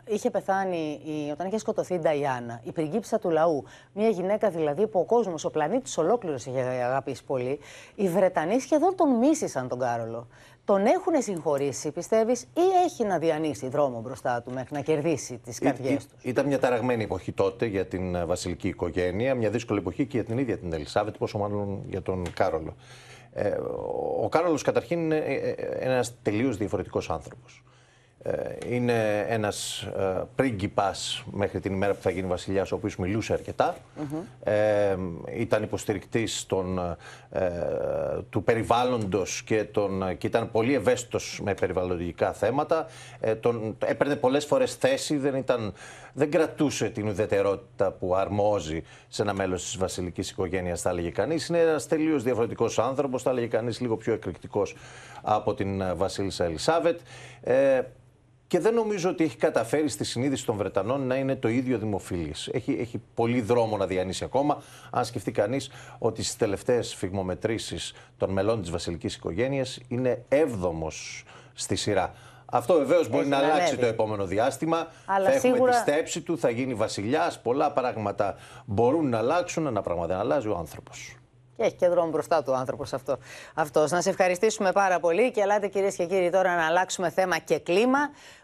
είχε πεθάνει, όταν είχε σκοτωθεί η Νταϊάννα, η πριγκίψα του λαού, μια γυναίκα δηλαδή που ο κόσμος, ο πλανήτης ολόκληρος είχε αγαπήσει πολύ, οι Βρετανοί σχεδόν τον μίσησαν τον Κάρολο. Τον έχουν συγχωρήσει, πιστεύεις, ή έχει να διανύσει δρόμο μπροστά του μέχρι να κερδίσει τις καρδιές τους; Ήταν μια ταραγμένη εποχή τότε για την ε, βασιλική οικογένεια, μια δύσκολη εποχή και για την ίδια την Ελισάβετ, πόσο μάλλον για τον Κάρολο. Ε, ο Κάρολος καταρχήν είναι ε, ένας τελείως διαφορετικός άνθρωπος. Ε, είναι ένας ε, πρίγκιπας μέχρι την ημέρα που θα γίνει βασιλιάς, ο οποίος μιλούσε αρκετά. ε, ήταν υποστηρικτής των, ε, του περιβάλλοντος και, τον, και ήταν πολύ ευαίσθητος με περιβαλλοντικά θέματα. Ε, τον, έπαιρνε πολλές φορές θέση, δεν, ήταν, δεν κρατούσε την ουδετερότητα που αρμόζει σε ένα μέλος της βασιλικής οικογένειας, θα έλεγε κανείς. Είναι ένας τελείως διαφορετικός άνθρωπος, θα έλεγε κανείς λίγο πιο εκρηκτικός από την βασίλισσα Ελισάβετ. Ε, και δεν νομίζω ότι έχει καταφέρει στη συνείδηση των Βρετανών να είναι το ίδιο δημοφιλής. Έχει, έχει πολύ δρόμο να διανύσει ακόμα. Αν σκεφτεί κανείς ότι στις τελευταίες φυγμομετρήσεις των μελών της βασιλικής οικογένειας είναι έβδομος στη σειρά. Αυτό βεβαίως μπορεί να αλλάξει ανέβει. το επόμενο διάστημα. Αλλά θα έχουμε σίγουρα- τη στέψη του, θα γίνει βασιλιάς. Πολλά πράγματα μπορούν να αλλάξουν. Ένα πράγμα δεν αλλάζει ο άνθρωπος. Και έχει και δρόμο μπροστά του ο άνθρωπος αυτό. Αυτός. Να σε ευχαριστήσουμε πάρα πολύ και ελάτε κυρίες και κύριοι τώρα να αλλάξουμε θέμα και κλίμα.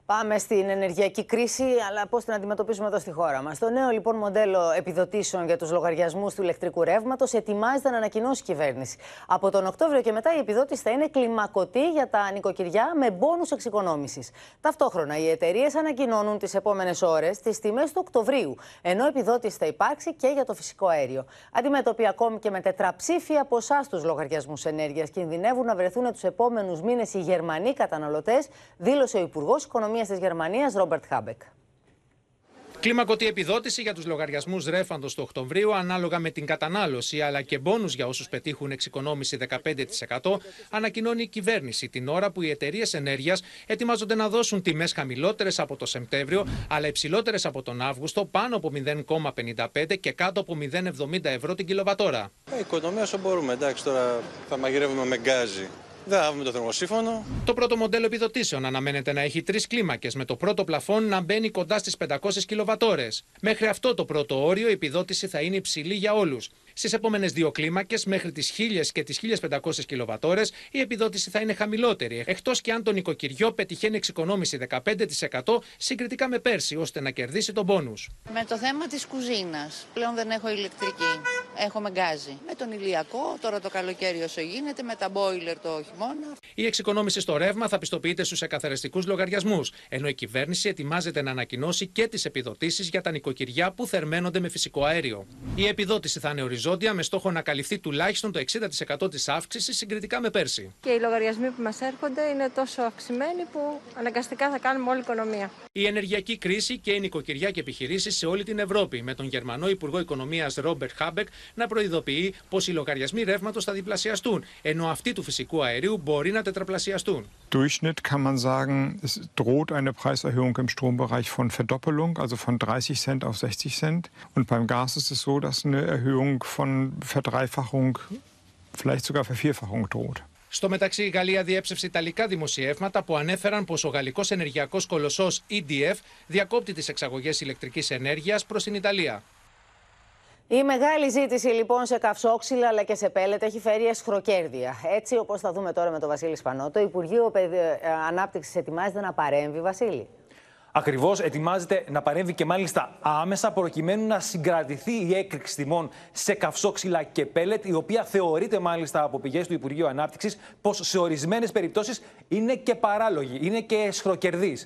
Πάμε στην ενεργειακή κρίση, αλλά πώς την αντιμετωπίζουμε εδώ στη χώρα μας. Το νέο λοιπόν μοντέλο επιδοτήσεων για τους λογαριασμούς του ηλεκτρικού ρεύματος ετοιμάζεται να ανακοινώσει η κυβέρνηση. Από τον Οκτώβριο και μετά η επιδότηση θα είναι κλιμακωτή για τα νοικοκυριά με μπόνους εξοικονόμησης. Ταυτόχρονα οι εταιρείες ανακοινώνουν τις επόμενες ώρες τις τιμές του Οκτωβρίου, ενώ επιδότηση θα υπάρξει και για το φυσικό αέριο. Αντιμέτωποι ακόμη και με τετραψήφια ποσά στους λογαριασμούς ενέργειας, κινδυνεύουν να βρεθούν τους επόμενους μήνες οι Γερμανοί καταναλωτές, δήλωσε ο Υπουργός Οικονομίας της Γερμανίας, Ρόμπερτ Χάμπεκ. Κλιμακωτή επιδότηση για τους λογαριασμούς ρεύματο του Οκτωβρίου ανάλογα με την κατανάλωση αλλά και μπόνους για όσους πετύχουν εξοικονόμηση 15% ανακοινώνει η κυβέρνηση την ώρα που οι εταιρείες ενέργειας ετοιμάζονται να δώσουν τιμές χαμηλότερες από το Σεπτέμβριο αλλά υψηλότερες από τον Αύγουστο πάνω από 0,55 και κάτω από 0,70 ευρώ την κιλοβατόρα. Ε, οικονομία όσο μπορούμε. Εντάξει, τώρα θα μαγειρεύουμε με γκάζι. Δεν θα έχουμε το θερμοσύφωνο. Το πρώτο μοντέλο επιδοτήσεων αναμένεται να έχει τρεις κλίμακες, με το πρώτο πλαφόν να μπαίνει κοντά στις 500 κιλοβατόρες. Μέχρι αυτό το πρώτο όριο, η επιδότηση θα είναι υψηλή για όλους. Στις επόμενες δύο κλίμακες, μέχρι τις 1000 και τις 1500 κιλοβατόρες, η επιδότηση θα είναι χαμηλότερη, εκτός και αν το νοικοκυριό πετυχαίνει εξοικονόμηση 15% συγκριτικά με πέρσι, ώστε να κερδίσει τον πόνους. Με το θέμα της κουζίνας, πλέον δεν έχω ηλεκτρική, έχω με γκάζι. Με τον ηλιακό, τώρα το καλοκαίρι όσο γίνεται, με τα boiler το χειμώνα. Η εξοικονόμηση στο ρεύμα θα πιστοποιείται στους εκαθαριστικούς λογαριασμούς, ενώ η κυβέρνηση ετοιμάζεται να ανακοινώσει και τις επιδοτήσεις για τα νοικοκυριά που θερμαίνονται με φυσικό αέριο. Η επιδότηση θα είναι οριζόντια με στόχο να καλυφθεί τουλάχιστον το 60% της αύξησης συγκριτικά με πέρσι. Και οι λογαριασμοί που μας έρχονται είναι τόσο αυξημένοι που αναγκαστικά θα κάνουμε όλη οικονομία. Η ενεργειακή κρίση και οι νοικοκυριά και επιχειρήσεις σε όλη την Ευρώπη, με τον Γερμανό Υπουργό Οικονομίας Ρόμπερτ Χάμπεκ να προειδοποιεί πως οι λογαριασμοί ρεύματος θα διπλασιαστούν, ενώ αυτοί του φυσικού αερίου μπορεί να τετραπλασιαστούν. Durchschnitt kann man sagen, es droht eine Preiserhöhung im Strombereich von Verdoppelung, also von 30 Cent auf 60 Cent. Und beim Gas ist es so, dass eine Erhöhung von Verdreifachung, vielleicht sogar Vervierfachung droht. Στο μεταξύ, η Γαλλία διέψευσε ιταλικά δημοσιεύματα που ανέφεραν πως ο γαλλικός ενεργειακός κολοσσός EDF διακόπτει τις εξαγωγές ηλεκτρικής ενέργειας προς την Ιταλία. Η μεγάλη ζήτηση λοιπόν σε καυσόξυλα αλλά και σε πέλετ έχει φέρει εσχροκέρδεια. Έτσι, όπως θα δούμε τώρα με τον Βασίλη Σπανό, το Υπουργείο Ανάπτυξης ετοιμάζεται να παρέμβει, Βασίλη. Ακριβώς ετοιμάζεται να παρέμβει και μάλιστα άμεσα προκειμένου να συγκρατηθεί η έκρηξη τιμών σε καυσόξυλα και πέλετ, η οποία θεωρείται μάλιστα από πηγές του Υπουργείου Ανάπτυξης πως σε ορισμένες περιπτώσεις είναι και παράλογη, είναι και εσχροκερδή.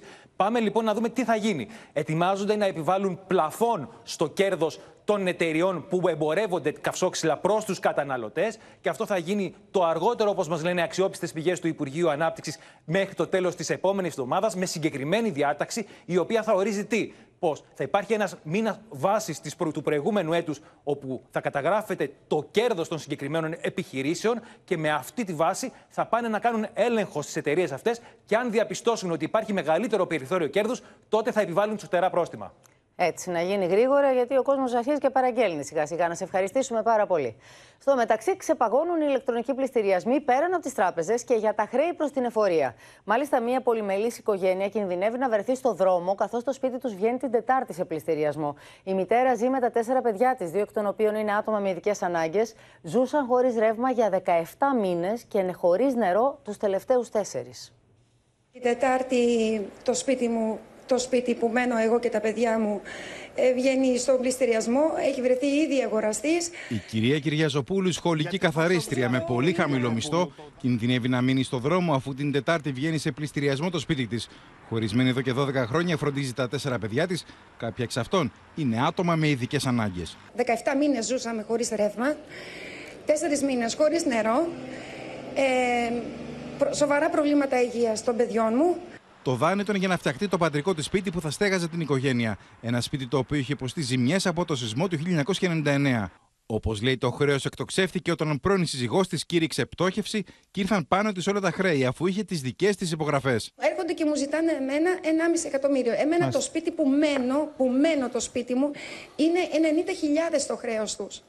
Πάμε λοιπόν να δούμε τι θα γίνει. Ετοιμάζονται να επιβάλλουν πλαφόν στο κέρδος των εταιριών που εμπορεύονται καυσόξυλα προς τους καταναλωτές. Και αυτό θα γίνει το αργότερο, όπως μας λένε αξιόπιστες πηγές του Υπουργείου Ανάπτυξης, μέχρι το τέλος της επόμενης εβδομάδας, με συγκεκριμένη διάταξη, η οποία θα ορίζει τι; Πώ θα υπάρχει ένας μήνας βάσης του προηγούμενου έτους, όπου θα καταγράφεται το κέρδος των συγκεκριμένων επιχειρήσεων και με αυτή τη βάση θα πάνε να κάνουν έλεγχο στις εταιρείες αυτές και αν διαπιστώσουν ότι υπάρχει μεγαλύτερο περιθώριο κέρδους, τότε θα επιβάλλουν τσουχτερά πρόστιμα. Έτσι, να γίνει γρήγορα, γιατί ο κόσμος αρχίζει και παραγγέλνει σιγά σιγά. Να σε ευχαριστήσουμε πάρα πολύ. Στο μεταξύ, ξεπαγώνουν οι ηλεκτρονικοί πληστηριασμοί πέραν από τις τράπεζες και για τα χρέη προς την εφορία. Μάλιστα, μια πολυμελής οικογένεια κινδυνεύει να βρεθεί στο δρόμο, καθώς το σπίτι τους βγαίνει την Τετάρτη σε πληστηριασμό. Η μητέρα ζει με τα τέσσερα παιδιά της, δύο εκ των οποίων είναι άτομα με ειδικές ανάγκες. Ζούσαν χωρίς ρεύμα για 17 μήνες και χωρίς νερό τους τελευταίους τέσσερις. Την Τετάρτη το σπίτι μου το σπίτι που μένω εγώ και τα παιδιά μου ε, βγαίνει στον πληστηριασμό. Έχει βρεθεί ήδη αγοραστής. Η κυρία Κυριαζοπούλου, σχολική καθαρίστρια με πολύ χαμηλό μισθό, κινδυνεύει να μείνει στο δρόμο αφού την Τετάρτη βγαίνει σε πληστηριασμό το σπίτι της. Χωρισμένη εδώ και 12 χρόνια, φροντίζει τα τέσσερα παιδιά της. Κάποια εξ αυτών είναι άτομα με ειδικές ανάγκες. 17 μήνες ζούσαμε χωρίς ρεύμα, 4 μήνες χωρίς νερό. Ε, σοβαρά προβλήματα υγείας των παιδιών μου. Το δάνειο ήταν για να φτιαχτεί το πατρικό της σπίτι που θα στέγαζε την οικογένεια. Ένα σπίτι το οποίο είχε υποστεί ζημιές από το σεισμό του 1999. Όπως λέει, το χρέος εκτοξεύθηκε όταν ο πρώην σύζυγός της κήρυξε πτώχευση και ήρθαν πάνω της όλα τα χρέη, αφού είχε τις δικές της υπογραφές. Έρχονται και μου ζητάνε εμένα 1,5 εκατομμύριο. Εμένα το σπίτι που μένω, που μένω το σπίτι μου, είναι 90.000 το χρέος τους.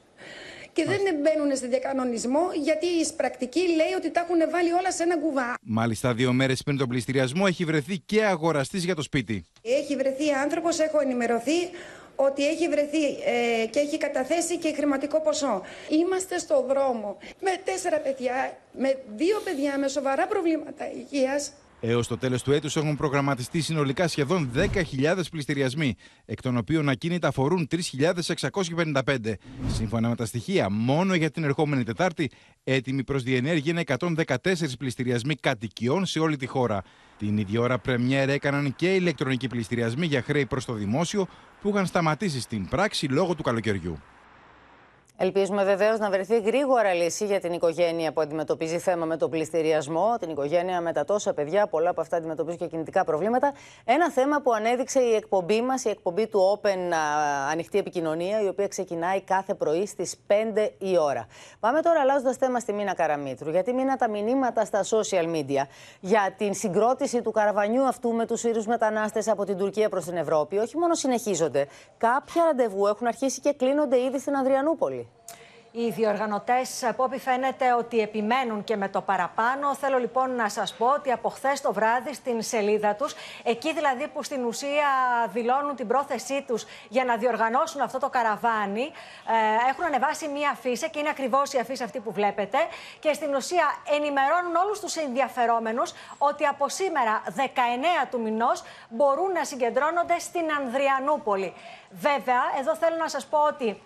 Και δεν μπαίνουν σε διακανονισμό γιατί η πρακτική λέει ότι τα έχουν βάλει όλα σε ένα κουβά. Μάλιστα, δύο μέρες πριν τον πληστηριασμό έχει βρεθεί και αγοραστής για το σπίτι. Έχει βρεθεί άνθρωπος, έχω ενημερωθεί ότι έχει βρεθεί ε, και έχει καταθέσει και χρηματικό ποσό. Είμαστε στο δρόμο με τέσσερα παιδιά, με δύο παιδιά με σοβαρά προβλήματα υγείας. Έως το τέλος του έτους έχουν προγραμματιστεί συνολικά σχεδόν 10.000 πληστηριασμοί, εκ των οποίων ακίνητα αφορούν 3.655. Σύμφωνα με τα στοιχεία, μόνο για την ερχόμενη Τετάρτη, έτοιμοι προς διενέργεια είναι 114 πληστηριασμοί κατοικιών σε όλη τη χώρα. Την ίδια ώρα, πρεμιέρα έκαναν και ηλεκτρονικοί πληστηριασμοί για χρέη προς το δημόσιο που είχαν σταματήσει στην πράξη λόγω του καλοκαιριού. Ελπίζουμε βεβαίως να βρεθεί γρήγορα λύση για την οικογένεια που αντιμετωπίζει θέμα με τον πληστηριασμό. Την οικογένεια με τα τόσα παιδιά, πολλά από αυτά αντιμετωπίζουν και κινητικά προβλήματα. Ένα θέμα που ανέδειξε η εκπομπή μας, η εκπομπή του Open Ανοιχτή Επικοινωνία, η οποία ξεκινάει κάθε πρωί στις 5 η ώρα. Πάμε τώρα αλλάζοντας θέμα στη Μίνα Καραμίτρου. Γιατί μήνα τα μηνύματα στα social media για την συγκρότηση του καραβανιού αυτού με τους Σύρους μετανάστες από την Τουρκία προς την Ευρώπη, όχι μόνο συνεχίζονται. Κάποια ραντεβού έχουν αρχίσει και κλείνονται ήδη στην Αδριανούπολη. Οι διοργανωτές, από ό,τι φαίνεται, ότι επιμένουν και με το παραπάνω. Θέλω λοιπόν να σας πω ότι από χθες το βράδυ στην σελίδα τους, εκεί δηλαδή που στην ουσία δηλώνουν την πρόθεσή τους για να διοργανώσουν αυτό το καραβάνι, ε, έχουν ανεβάσει μία αφίσα και είναι ακριβώς η αφίσα αυτή που βλέπετε. Και στην ουσία ενημερώνουν όλους τους ενδιαφερόμενους ότι από σήμερα, 19 του μηνός, μπορούν να συγκεντρώνονται στην Ανδριανούπολη. Βέβαια, εδώ θέλω να σας πω ότι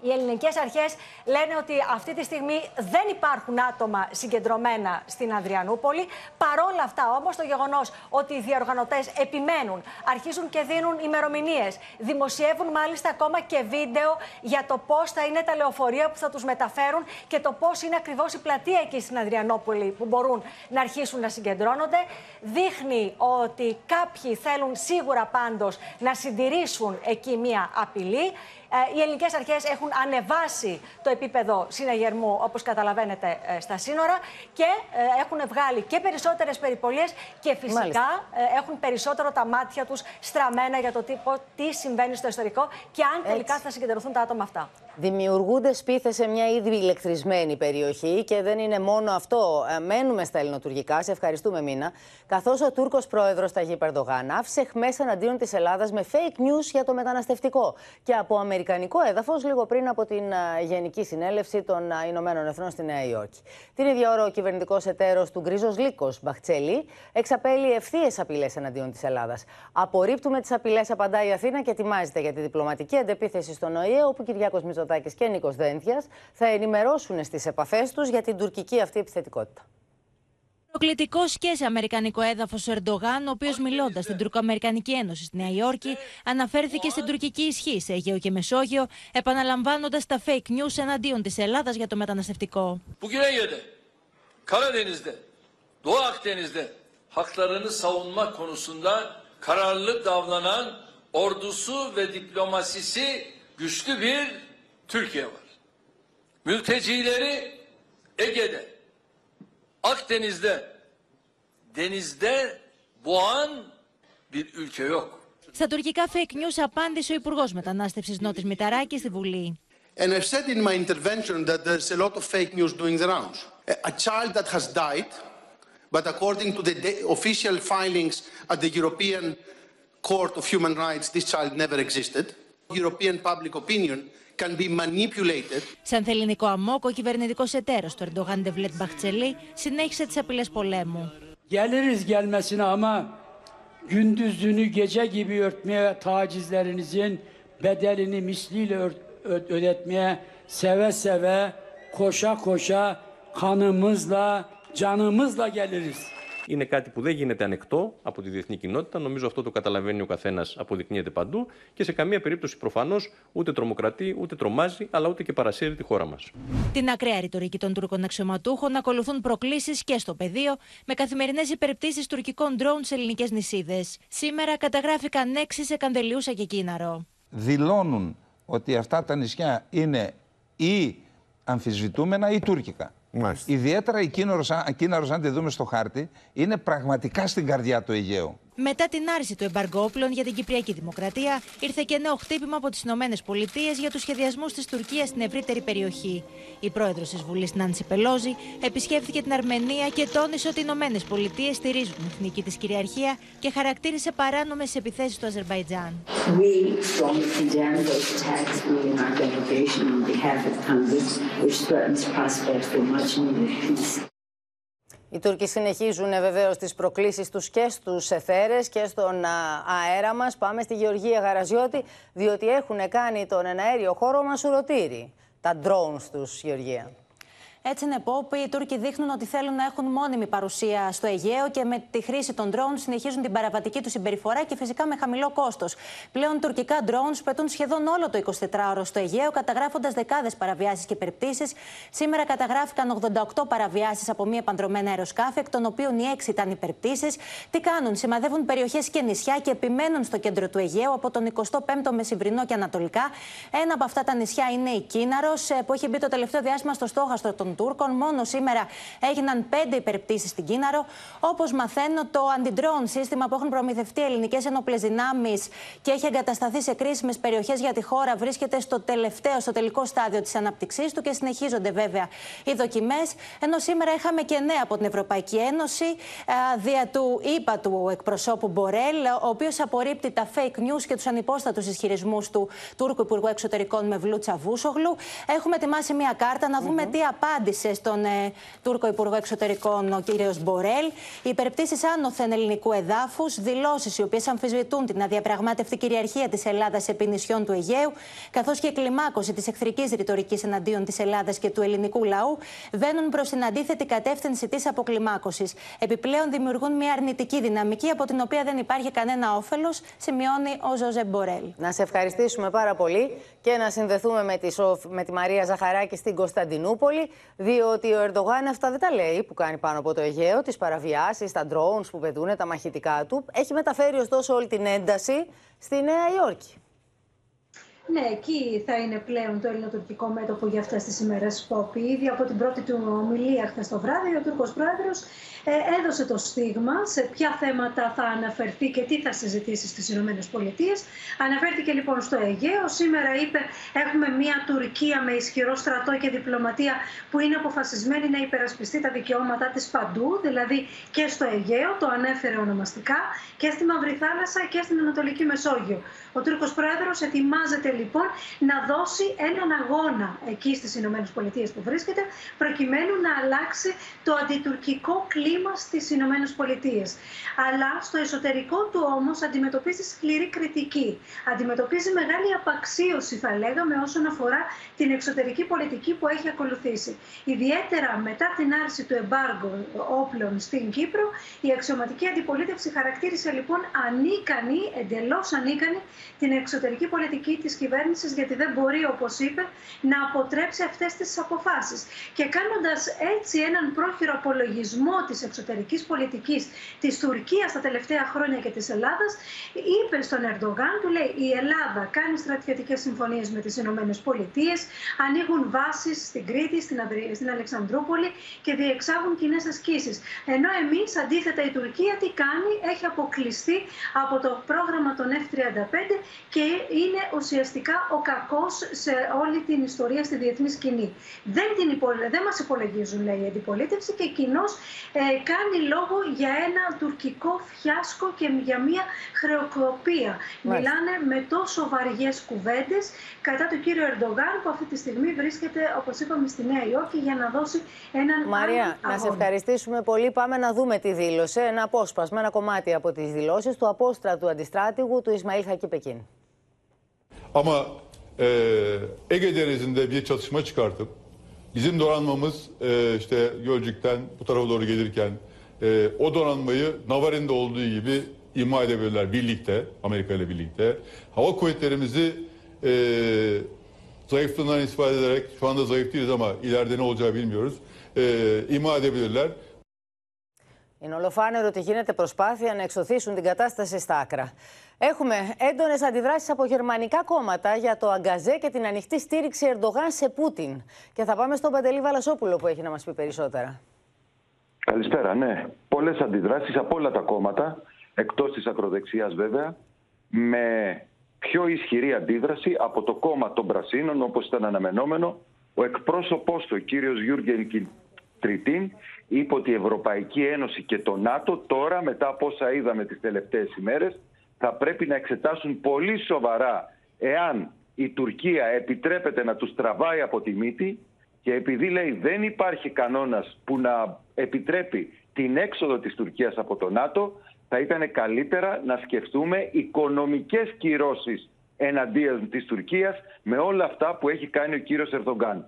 οι ελληνικές αρχές λένε ότι αυτή τη στιγμή δεν υπάρχουν άτομα συγκεντρωμένα στην Αδριανούπολη. Παρόλα αυτά, όμως, το γεγονός ότι οι διοργανωτές επιμένουν, αρχίζουν και δίνουν ημερομηνίες, δημοσιεύουν μάλιστα ακόμα και βίντεο για το πώς θα είναι τα λεωφορεία που θα τους μεταφέρουν και το πώς είναι ακριβώς η πλατεία εκεί στην Αδριανούπολη που μπορούν να αρχίσουν να συγκεντρώνονται. Δείχνει ότι κάποιοι θέλουν σίγουρα πάντως να συντηρήσουν εκεί μία απειλή. Ε, οι ελληνικές αρχές έχουν ανεβάσει το επίπεδο συναγερμού, όπως καταλαβαίνετε, ε, στα σύνορα και ε, έχουν βγάλει και περισσότερες περιπολίες και φυσικά έχουν περισσότερο τα μάτια τους στραμμένα για το τι, τι συμβαίνει στο ιστορικό και αν τελικά θα συγκεντρωθούν τα άτομα αυτά. Δημιουργούνται σπίθες σε μια ήδη ηλεκτρισμένη περιοχή και δεν είναι μόνο αυτό. Μένουμε στα ελληνοτουρκικά. Σε ευχαριστούμε, Μίνα. Καθώς ο Τούρκος πρόεδρος Ταγί Περντογάν άφησε χμές εναντίον της Ελλάδας με fake news για το μεταναστευτικό και από αμερικανικό έδαφος λίγο πριν από την Γενική Συνέλευση των Ηνωμένων Εθνών στη Νέα Υόρκη. Την ίδια ώρα, ο κυβερνητικός εταίρος του Γκρίζος Λίκο, Μπαχτσέλη, εξαπέλει ευθείες απειλές εναντίον της Ελλάδας. Απορρίπτουμε τις απειλές, απαντάει η Αθήνα και ετοιμάζεται για τη διπλωματική αντεπίθεση στον ΟΗΕ, όπου Κυριάκος Μητσοτάκης και Νίκος Δένθιας θα ενημερώσουν στις επαφές τους για την τουρκική αυτή επιθετικότητα. Προκλητικός και σε αμερικανικό έδαφος ο Ερντογάν, ο οποίος μιλώντας στην Τουρκοαμερικανική Ένωση στη Νέα Υόρκη, αναφέρθηκε στην τουρκική ισχύ σε Αιγαίο και Μεσόγειο, επαναλαμβάνοντας τα fake news εναντίον της Ελλάδας για το μεταναστευτικό. Bugün Ege'de, Karadeniz'de, Doğu Akdeniz'de haklarını savunma konusunda kararlı davranan ordusu ve diplomasisi güçlü bir Türkiye var. Mültecileri Ege'de, Akdeniz'de, denizde boğan bir ülke yok. Στα τουρκικά fake news απάντησε ο Υπουργό Μετανάστευση Νότη Μηταράκη στη Βουλή. And I've said in my intervention that there's a lot of fake news doing the rounds. A child that has died, but according to the official filings at the European Court of Human Rights, this child never existed. European public opinion can be manipulated. Σαν θεληνικό αμόκ, ο κυβερνητικό εταίρο του Ερντογάν Ντεβλέτ Μπαχτσελή συνέχισε τι απειλέ πολέμου. Geliriz gelmesine ama gündüzünü gece gibi örtmeye tacizlerinizin bedelini misliyle ödetmeye seve seve koşa koşa kanımızla canımızla geliriz. Είναι κάτι που δεν γίνεται ανεκτό από τη διεθνή κοινότητα. Νομίζω αυτό το καταλαβαίνει ο καθένας, αποδεικνύεται παντού και σε καμία περίπτωση προφανώς ούτε τρομοκρατεί, ούτε τρομάζει, αλλά ούτε και παρασύρει τη χώρα μας. Την ακραία ρητορική των Τούρκων αξιωματούχων ακολουθούν προκλήσεις και στο πεδίο, με καθημερινές υπερπτήσεις τουρκικών ντρόουν σε ελληνικές νησίδες. Σήμερα καταγράφηκαν έξι σε Καντελιούσα και Κίναρο. Δηλώνουν ότι αυτά τα νησιά είναι ή αμφισβητούμενα ή τουρκικά. Μάλιστα. Ιδιαίτερα η Κίνα, αν τη δούμε στο χάρτη, είναι πραγματικά στην καρδιά του Αιγαίου. Μετά την άρση του εμπαργκόπλων για την Κυπριακή Δημοκρατία, ήρθε και νέο χτύπημα από τις Ηνωμένες Πολιτείες για τους σχεδιασμούς της Τουρκίας στην ευρύτερη περιοχή. Η πρόεδρος της Βουλής, Νάντσι Πελόζη, επισκέφθηκε την Αρμενία και τόνισε ότι οι Ηνωμένες Πολιτείες στηρίζουν την εθνική της κυριαρχία και χαρακτήρισε παράνομες επιθέσεις του Αζερβαϊτζάν. Οι Τούρκοι συνεχίζουν ε, βεβαίως τις προκλήσεις τους και στους εθέρες και στον αέρα μας. Πάμε στη Γεωργία Γαραζιώτη, διότι έχουν κάνει τον εναέριο χώρο μας ουρωτήρι. Τα drones τους, Γεωργία. Έτσι, είναι Πόπ, οι Τούρκοι δείχνουν ότι θέλουν να έχουν μόνιμη παρουσία στο Αιγαίο και με τη χρήση των drones συνεχίζουν την παραβατική τους συμπεριφορά και φυσικά με χαμηλό κόστος. Πλέον τουρκικά drones πετούν σχεδόν όλο το 24ωρο στο Αιγαίο, καταγράφοντας δεκάδες παραβιάσεις και περιπτήσεις. Σήμερα καταγράφηκαν 88 παραβιάσεις από μία παντρωμένα αεροσκάφη, εκ των οποίων οι 6 ήταν υπερπτήσεις. Τι κάνουν, σημαδεύουν περιοχές και νησιά και επιμένουν στο κέντρο του Αιγαίου από τον 25ο μεσημβρινό και ανατολικά. Ένα από αυτά τα νησιά είναι η Κίναρος, ε, που έχει μπει το τελευταίο διάστημα στο στόχαστρο των Τούρκων. Μόνο σήμερα έγιναν πέντε υπερπτήσεις στην Κίναρο. Όπως μαθαίνω, το αντιντρόν σύστημα που έχουν προμηθευτεί ελληνικές ενόπλες δυνάμεις και έχει εγκατασταθεί σε κρίσιμες περιοχές για τη χώρα βρίσκεται στο τελευταίο, στο τελικό στάδιο της ανάπτυξής του και συνεχίζονται βέβαια οι δοκιμές. Ενώ σήμερα είχαμε και νέα από την Ευρωπαϊκή Ένωση δια του ΙΠΑ του εκπροσώπου Μπορέλ, ο οποίος απορρίπτει τα fake news και τους ανυπόστατους ισχυρισμούς του Τούρκου Υπουργού Εξωτερικών Μευλούτσα Βούσογλου. Έχουμε ετοιμάσει μια κάρτα να δούμε τι απάντηση απάντησε στον ε, Τούρκο Υπουργό Εξωτερικών, ο κ. Μπορέλ. Οι υπερπτήσεις άνωθεν ελληνικού εδάφους, δηλώσεις οι οποίες αμφισβητούν την αδιαπραγμάτευτη κυριαρχία της Ελλάδας επί νησιών του Αιγαίου, καθώς και η κλιμάκωση της εχθρικής ρητορικής εναντίον της Ελλάδας και του ελληνικού λαού, βαίνουν προς την αντίθετη κατεύθυνση της αποκλιμάκωσης. Επιπλέον δημιουργούν μια αρνητική δυναμική από την οποία δεν υπάρχει κανένα όφελος, σημειώνει ο Ζωζε Μπορέλ. Να σε ευχαριστήσουμε πάρα πολύ και να συνδεθούμε με τη, Σοφ, με τη Μαρία Ζαχαράκη στην Κωνσταντινούπολη, διότι ο Ερντογάν αυτά δεν τα λέει που κάνει πάνω από το Αιγαίο, τις παραβιάσεις, τα drones που πετούν, τα μαχητικά του. Έχει μεταφέρει ωστόσο όλη την ένταση στη Νέα Υόρκη. Ναι, εκεί θα είναι πλέον το ελληνοτουρκικό μέτωπο για αυτές τις ημέρες. Πόπη. Ήδη από την πρώτη του ομιλία χθες το βράδυ, ο Τούρκος πρόεδρος ε, έδωσε το στίγμα σε ποια θέματα θα αναφερθεί και τι θα συζητήσει στις Ηνωμένες Πολιτείες. Αναφέρθηκε λοιπόν στο Αιγαίο. Σήμερα είπε έχουμε μια Τουρκία με ισχυρό στρατό και διπλωματία που είναι αποφασισμένη να υπερασπιστεί τα δικαιώματά της παντού, δηλαδή και στο Αιγαίο, το ανέφερε ονομαστικά, και στη Μαύρη Θάλασσα και στην Ανατολική Μεσόγειο. Ο Τούρκος Πρόεδρος ετοιμάζεται λοιπόν να δώσει έναν αγώνα εκεί στις Ηνωμένες Πολιτείες που βρίσκεται, προκειμένου να αλλάξει το αντιτουρκικό κλίμα κλίμα στις Ηνωμένες Πολιτείες. Αλλά στο εσωτερικό του όμως αντιμετωπίζει σκληρή κριτική. Αντιμετωπίζει μεγάλη απαξίωση θα λέγαμε όσον αφορά την εξωτερική πολιτική που έχει ακολουθήσει. Ιδιαίτερα μετά την άρση του εμπάργου όπλων στην Κύπρο, η αξιωματική αντιπολίτευση χαρακτήρισε λοιπόν ανίκανη, εντελώς ανίκανη, την εξωτερική πολιτική της κυβέρνησης, γιατί δεν μπορεί, όπως είπε, να αποτρέψει αυτές τις αποφάσεις. Και κάνοντας έτσι έναν πρόχειρο απολογισμό της εξωτερικής πολιτικής της Τουρκίας τα τελευταία χρόνια και της Ελλάδας, είπε στον Ερντογάν, του λέει: Η Ελλάδα κάνει στρατιωτικές συμφωνίες με τις Ηνωμένες Πολιτείες, ανοίγουν βάσεις στην Κρήτη, στην, στην Αλεξανδρούπολη και διεξάγουν κοινές ασκήσεις. Ενώ εμείς, αντίθετα, η Τουρκία τι κάνει, έχει αποκλειστεί από το πρόγραμμα των F-35 και είναι ουσιαστικά ο κακός σε όλη την ιστορία στη διεθνή σκηνή. Δεν, την δεν μας υπολογίζουν, λέει η αντιπολίτευση, και κοινώς ε, κάνει λόγο για ένα τουρκικό φιάσκο και για μια χρεοκοπία. Μιλάνε με τόσο βαριές κουβέντες κατά του κύριου Ερντογάν που αυτή τη στιγμή βρίσκεται, όπως είπαμε, στη Νέα Υόρκη για να δώσει έναν Μαρία, να σε ευχαριστήσουμε πολύ. Πάμε να δούμε τη δήλωση, ένα απόσπασμα, ένα κομμάτι από τις δηλώσεις του απόστρατου αντιστράτηγου του Ισμαήλ Χακί Πεκίν. Ama e, Ege Denizi'nde bir çatışma çıkartıp Bizim donanmamız e, işte Gölcük'ten bu tarafa doğru gelirken e, o donanmayı Navarin'de olduğu gibi ima edebilirler birlikte, Amerika ile birlikte. Hava kuvvetlerimizi e, zayıflığından istifade ederek, şu anda zayıf değiliz ama ileride ne olacağı bilmiyoruz, e, ima edebilirler. Είναι ολοφάνερο ότι γίνεται προσπάθεια να εξωθήσουν την κατάσταση στα άκρα. Έχουμε έντονες αντιδράσεις από γερμανικά κόμματα για το αγκαζέ και την ανοιχτή στήριξη Ερντογάν σε Πούτιν. Και θα πάμε στον Παντελή Βαλασόπουλο που έχει να μας πει περισσότερα. Καλησπέρα, ναι. Πολλές αντιδράσεις από όλα τα κόμματα, εκτός της ακροδεξιάς βέβαια, με πιο ισχυρή αντίδραση από το κόμμα των Πρασίνων, όπως ήταν αναμενόμενο. Ο εκπρόσωπός του, ο κύριος Γιούργεν Τριτίν, είπε ότι η Ευρωπαϊκή Ένωση και το ΝΑΤΟ τώρα, μετά από όσα είδαμε τις τελευταίες ημέρες, θα πρέπει να εξετάσουν πολύ σοβαρά εάν η Τουρκία επιτρέπεται να τους τραβάει από τη μύτη και επειδή λέει δεν υπάρχει κανόνας που να επιτρέπει την έξοδο της Τουρκίας από το ΝΑΤΟ, θα ήταν καλύτερα να σκεφτούμε οικονομικές κυρώσεις εναντίον της Τουρκίας με όλα αυτά που έχει κάνει ο κύριος Ερδογκάν.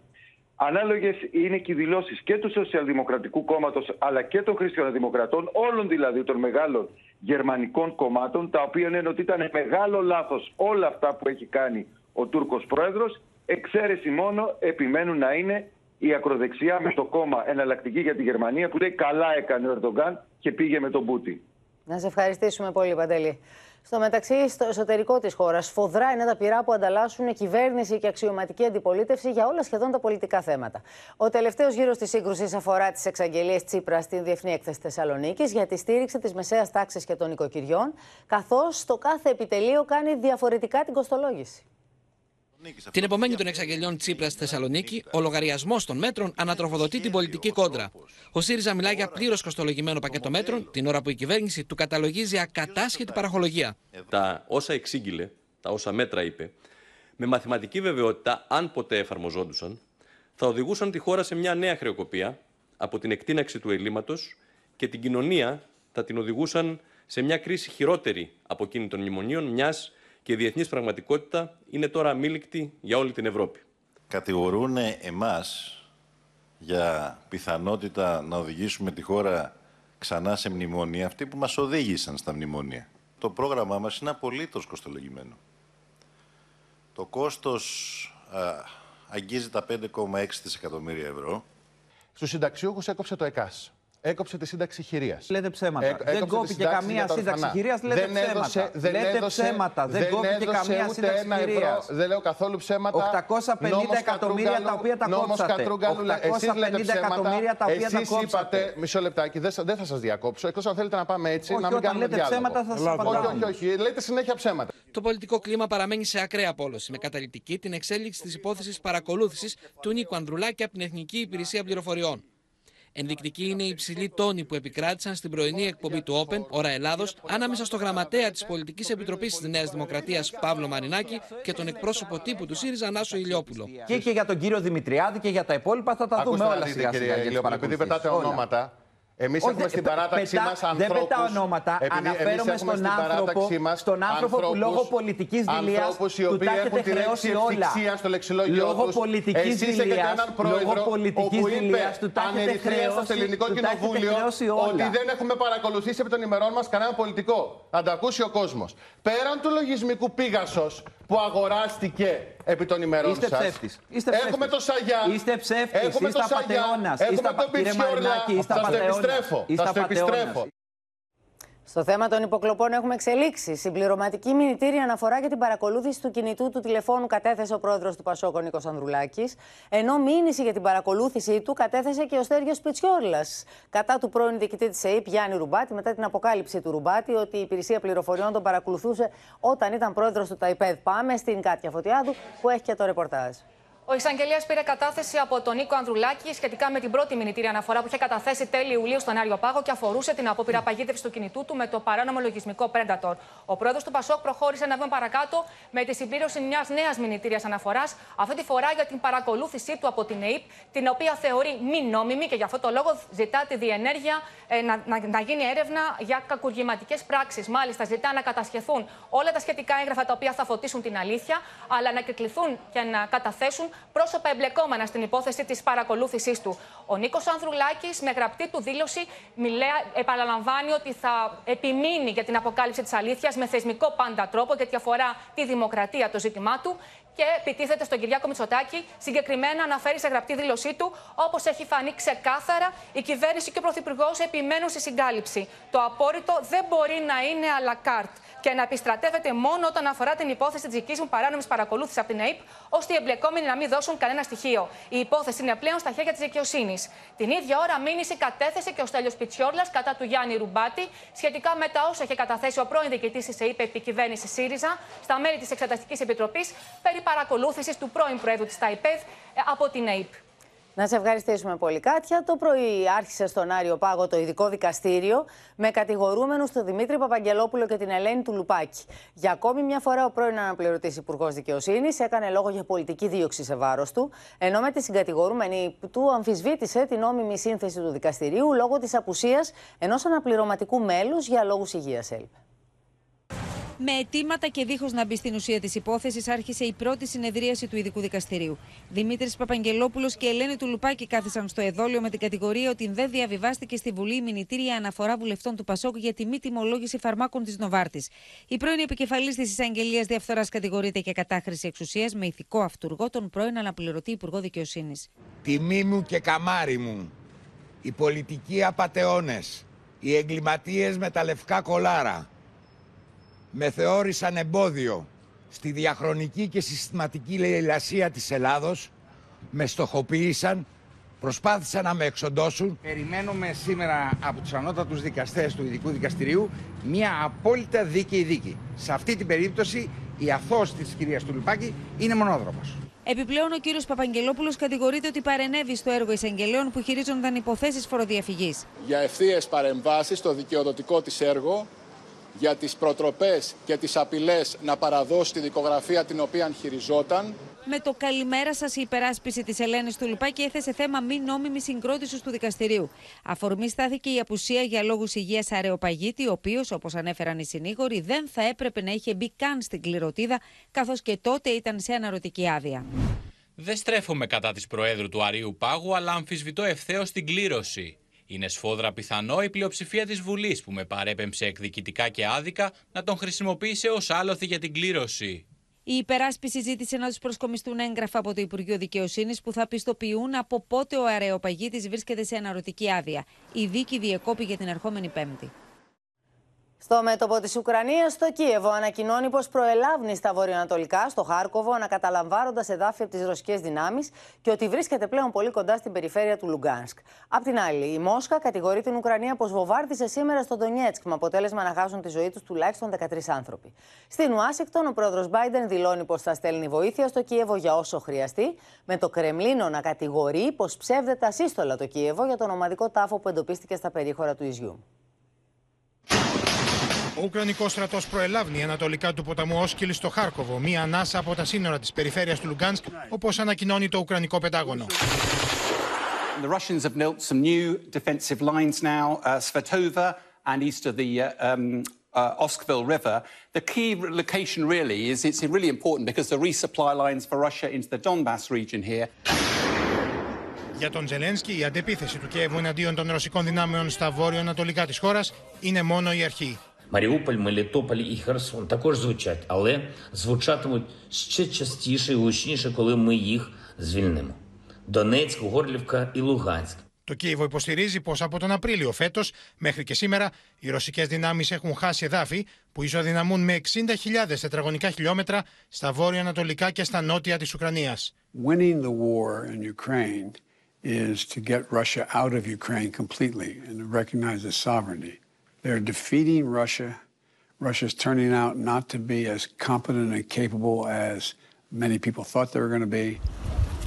Ανάλογες είναι και οι δηλώσεις και του Σοσιαλδημοκρατικού Κόμματος αλλά και των Χριστιανοδημοκρατών, όλων δηλαδή των μεγάλων γερμανικών κομμάτων, τα οποία λένε ότι ήταν μεγάλο λάθος όλα αυτά που έχει κάνει ο Τούρκος πρόεδρος. Εξαίρεση μόνο επιμένουν να είναι η ακροδεξιά με το κόμμα εναλλακτική για τη Γερμανία που λέει καλά έκανε ο Ερντογκάν και πήγε με τον Πούτιν. Να σε ευχαριστήσουμε πολύ, Παντελή. Στο μεταξύ, στο εσωτερικό της χώρας, φοδρά είναι τα πειρά που ανταλλάσσουν κυβέρνηση και αξιωματική αντιπολίτευση για όλα σχεδόν τα πολιτικά θέματα. Ο τελευταίος γύρος της σύγκρουσης αφορά τις εξαγγελίες Τσίπρας στην Διεθνή Έκθεση Θεσσαλονίκης για τη στήριξη της μεσαίας τάξης και των οικοκυριών, καθώς το κάθε επιτελείο κάνει διαφορετικά την κοστολόγηση. Την επομένη των εξαγγελιών Τσίπρας στη Θεσσαλονίκη, ο λογαριασμός των μέτρων ανατροφοδοτεί την πολιτική κόντρα. Ο ΣΥΡΙΖΑ μιλάει για πλήρως κοστολογημένο πακέτο μέτρων, την ώρα που η κυβέρνηση του καταλογίζει ακατάσχετη παραχολογία. Τα όσα εξήγηλε, τα όσα μέτρα είπε, με μαθηματική βεβαιότητα, αν ποτέ εφαρμοζόντουσαν, θα οδηγούσαν τη χώρα σε μια νέα χρεοκοπία από την εκτείναξη του ελλείμματος και την κοινωνία θα την οδηγούσαν σε μια κρίση χειρότερη από εκείνη των μνημονίων, μιας και η διεθνής πραγματικότητα είναι τώρα αμήλικτη για όλη την Ευρώπη. Κατηγορούν εμάς για πιθανότητα να οδηγήσουμε τη χώρα ξανά σε μνημόνια αυτοί που μας οδήγησαν στα μνημόνια. Το πρόγραμμά μας είναι απολύτως κοστολογημένο. Το κόστος α, αγγίζει τα 5,6 δισεκατομμύρια ευρώ. Στους συνταξιούχους έκοψε το ΕΚΑΣ έκοψε τη σύνταξη χειρίας. Λέτε ψέματα. δεν κόπηκε καμία σύνταξη χειρίας, λέτε δεν ψέματα. Έδωσε, δεν λέτε έδωσε, ψέματα. Δεν, δεν κόπηκε καμία σύνταξη χειρίας. Δεν λέω καθόλου ψέματα. 850 εκατομμύρια τα οποία τα κόψατε. 850 εκατομμύρια τα οποία τα κόψατε. είπατε, μισό λεπτάκι, δεν θα σας διακόψω. Εκτός αν θέλετε να πάμε έτσι, να μην κάνουμε λέτε ψέματα θα σας Όχι, όχι, όχι. Λέτε συνέχεια ψέματα. Το πολιτικό κλίμα παραμένει σε ακραία απόλωση, με καταληπτική την εξέλιξη της υπόθεσης παρακολούθησης του Νίκου Ανδρουλάκη από την Εθνική Υπηρεσία Πληροφοριών. Ενδεικτική είναι η υψηλή τόνη που επικράτησαν στην πρωινή εκπομπή του Open, ώρα Ελλάδος, ανάμεσα στο γραμματέα της Πολιτικής Επιτροπής της Νέας Δημοκρατίας, Παύλο Μαρινάκη, και τον εκπρόσωπο τύπου του ΣΥΡΙΖΑ, Νάσο Ηλιόπουλο. Και, και για τον κύριο Δημητριάδη και για τα υπόλοιπα θα τα δούμε όλα σιγά σιγά. Επειδή πετάτε ονόματα, Εμείς έχουμε στην παράταξή μας ανθρώπους. Δεν πετάω ονόματα. Αναφέρομαι στον άνθρωπο, στον άνθρωπο που λόγω πολιτικής δηλίας του τα έχετε χρεώσει όλα. Στο λεξιλόγιο λόγω πολιτικής δηλίας. Λόγω πολιτικής δηλίας του τα έχετε χρεώσει. στο ελληνικό κοινοβούλιο ότι δεν έχουμε παρακολουθήσει επί των ημερών μας κανένα πολιτικό. Να τα ακούσει ο κόσμος. Πέραν του λογισμικού πήγασο που αγοράστηκε επί των ημερών Είστε ψεύτης. Είστε Έχουμε το Σαγιά. Είστε ψεύτης. Έχουμε είστε απατεώνας. Έχουμε τον Πιτσιόρλα. Θα στο επιστρέφω. Θα στο επιστρέφω. Στο θέμα των υποκλοπών έχουμε εξελίξει. Συμπληρωματική μηνυτήρια αναφορά για την παρακολούθηση του κινητού του τηλεφώνου κατέθεσε ο πρόεδρος του Πασόκο Νίκος Ανδρουλάκης. Ενώ μήνυση για την παρακολούθησή του κατέθεσε και ο Στέργιος Πιτσιόρλα. Κατά του πρώην διοικητή της ΕΕΠ Γιάννη Ρουμπάτη, μετά την αποκάλυψη του Ρουμπάτη ότι η υπηρεσία πληροφοριών τον παρακολουθούσε όταν ήταν πρόεδρος του ΤΑΙΠΕΔ. Πάμε στην Κάτια Φωτιάδου που έχει και το ρεπορτάζ. Ο εισαγγελέας πήρε κατάθεση από τον Νίκο Ανδρουλάκη σχετικά με την πρώτη μηνυτήρια αναφορά που είχε καταθέσει τέλη Ιουλίου στον Άριο Πάγο και αφορούσε την απόπειρα παγίδευσης του κινητού του με το παράνομο λογισμικό Predator. Ο πρόεδρος του Πασόκ προχώρησε ένα βήμα παρακάτω με τη συμπλήρωση μιας νέας μηνυτήριας αναφοράς, αυτή τη φορά για την παρακολούθησή του από την ΕΕΠ, την οποία θεωρεί μη νόμιμη και γι' αυτό το λόγο ζητά τη διενέργεια ε, να, να, να, γίνει έρευνα για κακουργηματικές πράξεις. Μάλιστα, ζητά να κατασχεθούν όλα τα σχετικά έγγραφα τα οποία θα φωτίσουν την αλήθεια, αλλά να κυκληθούν και να καταθέσουν πρόσωπα εμπλεκόμενα στην υπόθεση της παρακολούθησής του. Ο Νίκος Ανδρουλάκης, με γραπτή του δήλωση, μιλέα, επαναλαμβάνει ότι θα επιμείνει για την αποκάλυψη της αλήθειας με θεσμικό πάντα τρόπο, γιατί αφορά τη δημοκρατία το ζήτημά του και επιτίθεται στον Κυριάκο Μητσοτάκη. Συγκεκριμένα αναφέρει σε γραπτή δήλωσή του, όπως έχει φανεί ξεκάθαρα, η κυβέρνηση και ο Πρωθυπουργός επιμένουν στη συγκάλυψη. Το απόρριτο δεν μπορεί να είναι à la carte και να επιστρατεύεται μόνο όταν αφορά την υπόθεση της δικής μου παράνομης παρακολούθησης από την ΑΕΠ, ώστε οι εμπλεκόμενοι να μην δώσουν κανένα στοιχείο. Η υπόθεση είναι πλέον στα χέρια της δικαιοσύνης. Την ίδια ώρα, μήνυση κατέθεσε και ο Στέλιος Πιτσιόρλα κατά του Γιάννη Ρουμπάτη σχετικά με τα όσα είχε καταθέσει ο πρώην διοικητής της ΑΕΠ επί κυβέρνησης ΣΥΡΙΖΑ στα μέλη της Εξεταστικής Επιτροπής περί παρακολούθησης του πρώην Προέδρου της ΤΑΙΠΕΔ από την ΑΕΠ. Να σε ευχαριστήσουμε πολύ, Κάτια. Το πρωί άρχισε στον Άριο Πάγο το ειδικό δικαστήριο με κατηγορούμενους τον Δημήτρη Παπαγγελόπουλο και την Ελένη Τουλουπάκη. Για ακόμη μια φορά, ο πρώην αναπληρωτής Υπουργός Δικαιοσύνης έκανε λόγο για πολιτική δίωξη σε βάρος του, ενώ με τη συγκατηγορούμενη του αμφισβήτησε την νόμιμη σύνθεση του δικαστηρίου λόγω της απουσίας ενός αναπληρωματικού μέλους για λόγους υγείας, έλειπε. Με αιτήματα και δίχως να μπει στην ουσία της υπόθεσης, άρχισε η πρώτη συνεδρίαση του ειδικού δικαστηρίου. Δημήτρης Παπαγγελόπουλος και Ελένη Τουλουπάκη κάθισαν στο εδόλιο με την κατηγορία ότι δεν διαβιβάστηκε στη Βουλή η μηνυτήρια αναφορά βουλευτών του Πασόκ για τη μη τιμολόγηση φαρμάκων της Νοβάρτης. Η πρώην επικεφαλής της εισαγγελίας διαφθοράς κατηγορείται και κατάχρηση εξουσίας με ηθικό αυτούργο τον πρώην αναπληρωτή Υπουργό Δικαιοσύνης. Τιμή μου και καμάρι μου. Οι πολιτικοί απαταιώνες. Οι εγκληματίες με τα λευκά κολάρα με θεώρησαν εμπόδιο στη διαχρονική και συστηματική λαϊλασία της Ελλάδος, με στοχοποίησαν, προσπάθησαν να με εξοντώσουν. Περιμένουμε σήμερα από τους ανώτατους δικαστές του Ειδικού Δικαστηρίου μια απόλυτα δίκαιη δίκη. Σε αυτή την περίπτωση η αθώος της κυρίας Τουλουπάκη είναι μονόδρομος. Επιπλέον, ο κύριος Παπαγγελόπουλος κατηγορείται ότι παρενέβη στο έργο εισαγγελέων που χειρίζονταν υποθέσεις φοροδιαφυγής. Για ευθείες παρεμβάσεις στο δικαιοδοτικό της έργο, για τις προτροπές και τις απειλές να παραδώσει τη δικογραφία την οποία χειριζόταν. Με το καλημέρα σας, η υπεράσπιση της Ελένης Τουλουπάκη έθεσε θέμα μη νόμιμη συγκρότησης του δικαστηρίου. Αφορμή στάθηκε η απουσία για λόγους υγείας Αρεοπαγίτη, ο οποίος, όπως ανέφεραν οι συνήγοροι, δεν θα έπρεπε να είχε μπει καν στην κληροτίδα, καθώς και τότε ήταν σε αναρωτική άδεια. Δεν στρέφομαι κατά της Προέδρου του Αρίου Πάγου, αλλά αμφισβητώ ευθέως την κλήρωση. Είναι σφόδρα πιθανό η πλειοψηφία της Βουλής που με παρέπεμψε εκδικητικά και άδικα να τον χρησιμοποιήσει ως άλοθη για την κλήρωση. Η υπεράσπιση ζήτησε να τους προσκομιστούν έγγραφα από το Υπουργείο Δικαιοσύνης που θα πιστοποιούν από πότε ο αρεοπαγίτη βρίσκεται σε αναρωτική άδεια. Η δίκη διεκόπη για την ερχόμενη Πέμπτη. Στο μέτωπο της Ουκρανίας, στο Κίεβο, ανακοινώνει πως προελάβνει στα βορειοανατολικά, στο Χάρκοβο, ανακαταλαμβάνοντας εδάφια από τις ρωσικές δυνάμεις και ότι βρίσκεται πλέον πολύ κοντά στην περιφέρεια του Λουγκάνσκ. Απ' την άλλη, η Μόσχα κατηγορεί την Ουκρανία πως βομβάρδισε σήμερα στο Ντονιέτσκ, με αποτέλεσμα να χάσουν τη ζωή τους τουλάχιστον 13 άνθρωποι. Στην Ουάσιγκτον, ο πρόεδρος Μπάιντεν δηλώνει πως θα στέλνει βοήθεια στο Κίεβο για όσο χρειαστεί, με το Κρεμλίνο να κατηγορεί πως ψεύδεται ασύστολα το Κίεβο για τον ομαδικό τάφο που εντοπίστηκε στα περίχωρα του Ιζιούμ. Ο Ουκρανικός στρατός προελαύνει ανατολικά του ποταμού Όσκυλ στο Χάρκοβο, μία ανάσα από τα σύνορα της περιφέρειας του Λουγκάνσκ, όπως ανακοινώνει το Ουκρανικό Πεντάγωνο. The Russians have built some new defensive lines now, uh, Svetova and east of the uh, um, uh, Oskvil River. The key location really is it's really important because the resupply lines for Russia into the Donbass region here. Για τον Ζελένσκι, η αντεπίθεση του Κιέβου εναντίον των ρωσικών δυνάμεων στα βόρειο-ανατολικά της χώρας είναι μόνο η αρχή. Маріуполь, Мелітополь і Херсон також звучать, але звучатимуть ще частіше і гучніше, коли ми їх звільнимо. Донецьк, Горлівка і Луганськ. Το Κίεβο υποστηρίζει πω από τον Απρίλιο φέτο μέχρι και σήμερα οι ρωσικέ δυνάμει έχουν χάσει εδάφη που ισοδυναμούν με 60.000 τετραγωνικά χιλιόμετρα στα βόρεια-ανατολικά και στα νότια τη Ουκρανία. Winning the war in Ukraine is to get Russia out of Ukraine completely and to recognize its sovereignty. They're defeating Russia. Russia's turning out not to be as competent and capable as many people thought they were going to be.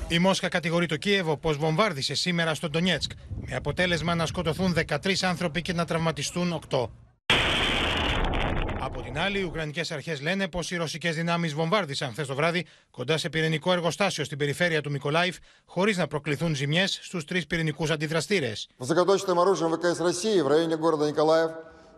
Η Μόσχα κατηγορεί το Κίεβο πω βομβάρδισε σήμερα στο Ντονιέτσκ, με αποτέλεσμα να σκοτωθούν 13 άνθρωποι και να τραυματιστούν 8. Από την άλλη, οι Ουκρανικέ αρχέ λένε πω οι ρωσικέ δυνάμει βομβάρδισαν χθε το βράδυ κοντά σε πυρηνικό εργοστάσιο στην περιφέρεια του Μικολάιφ, χωρί να προκληθούν ζημιέ στου τρει πυρηνικού αντιδραστήρε. Высокоточным оружием ВКС России в районе города Николаев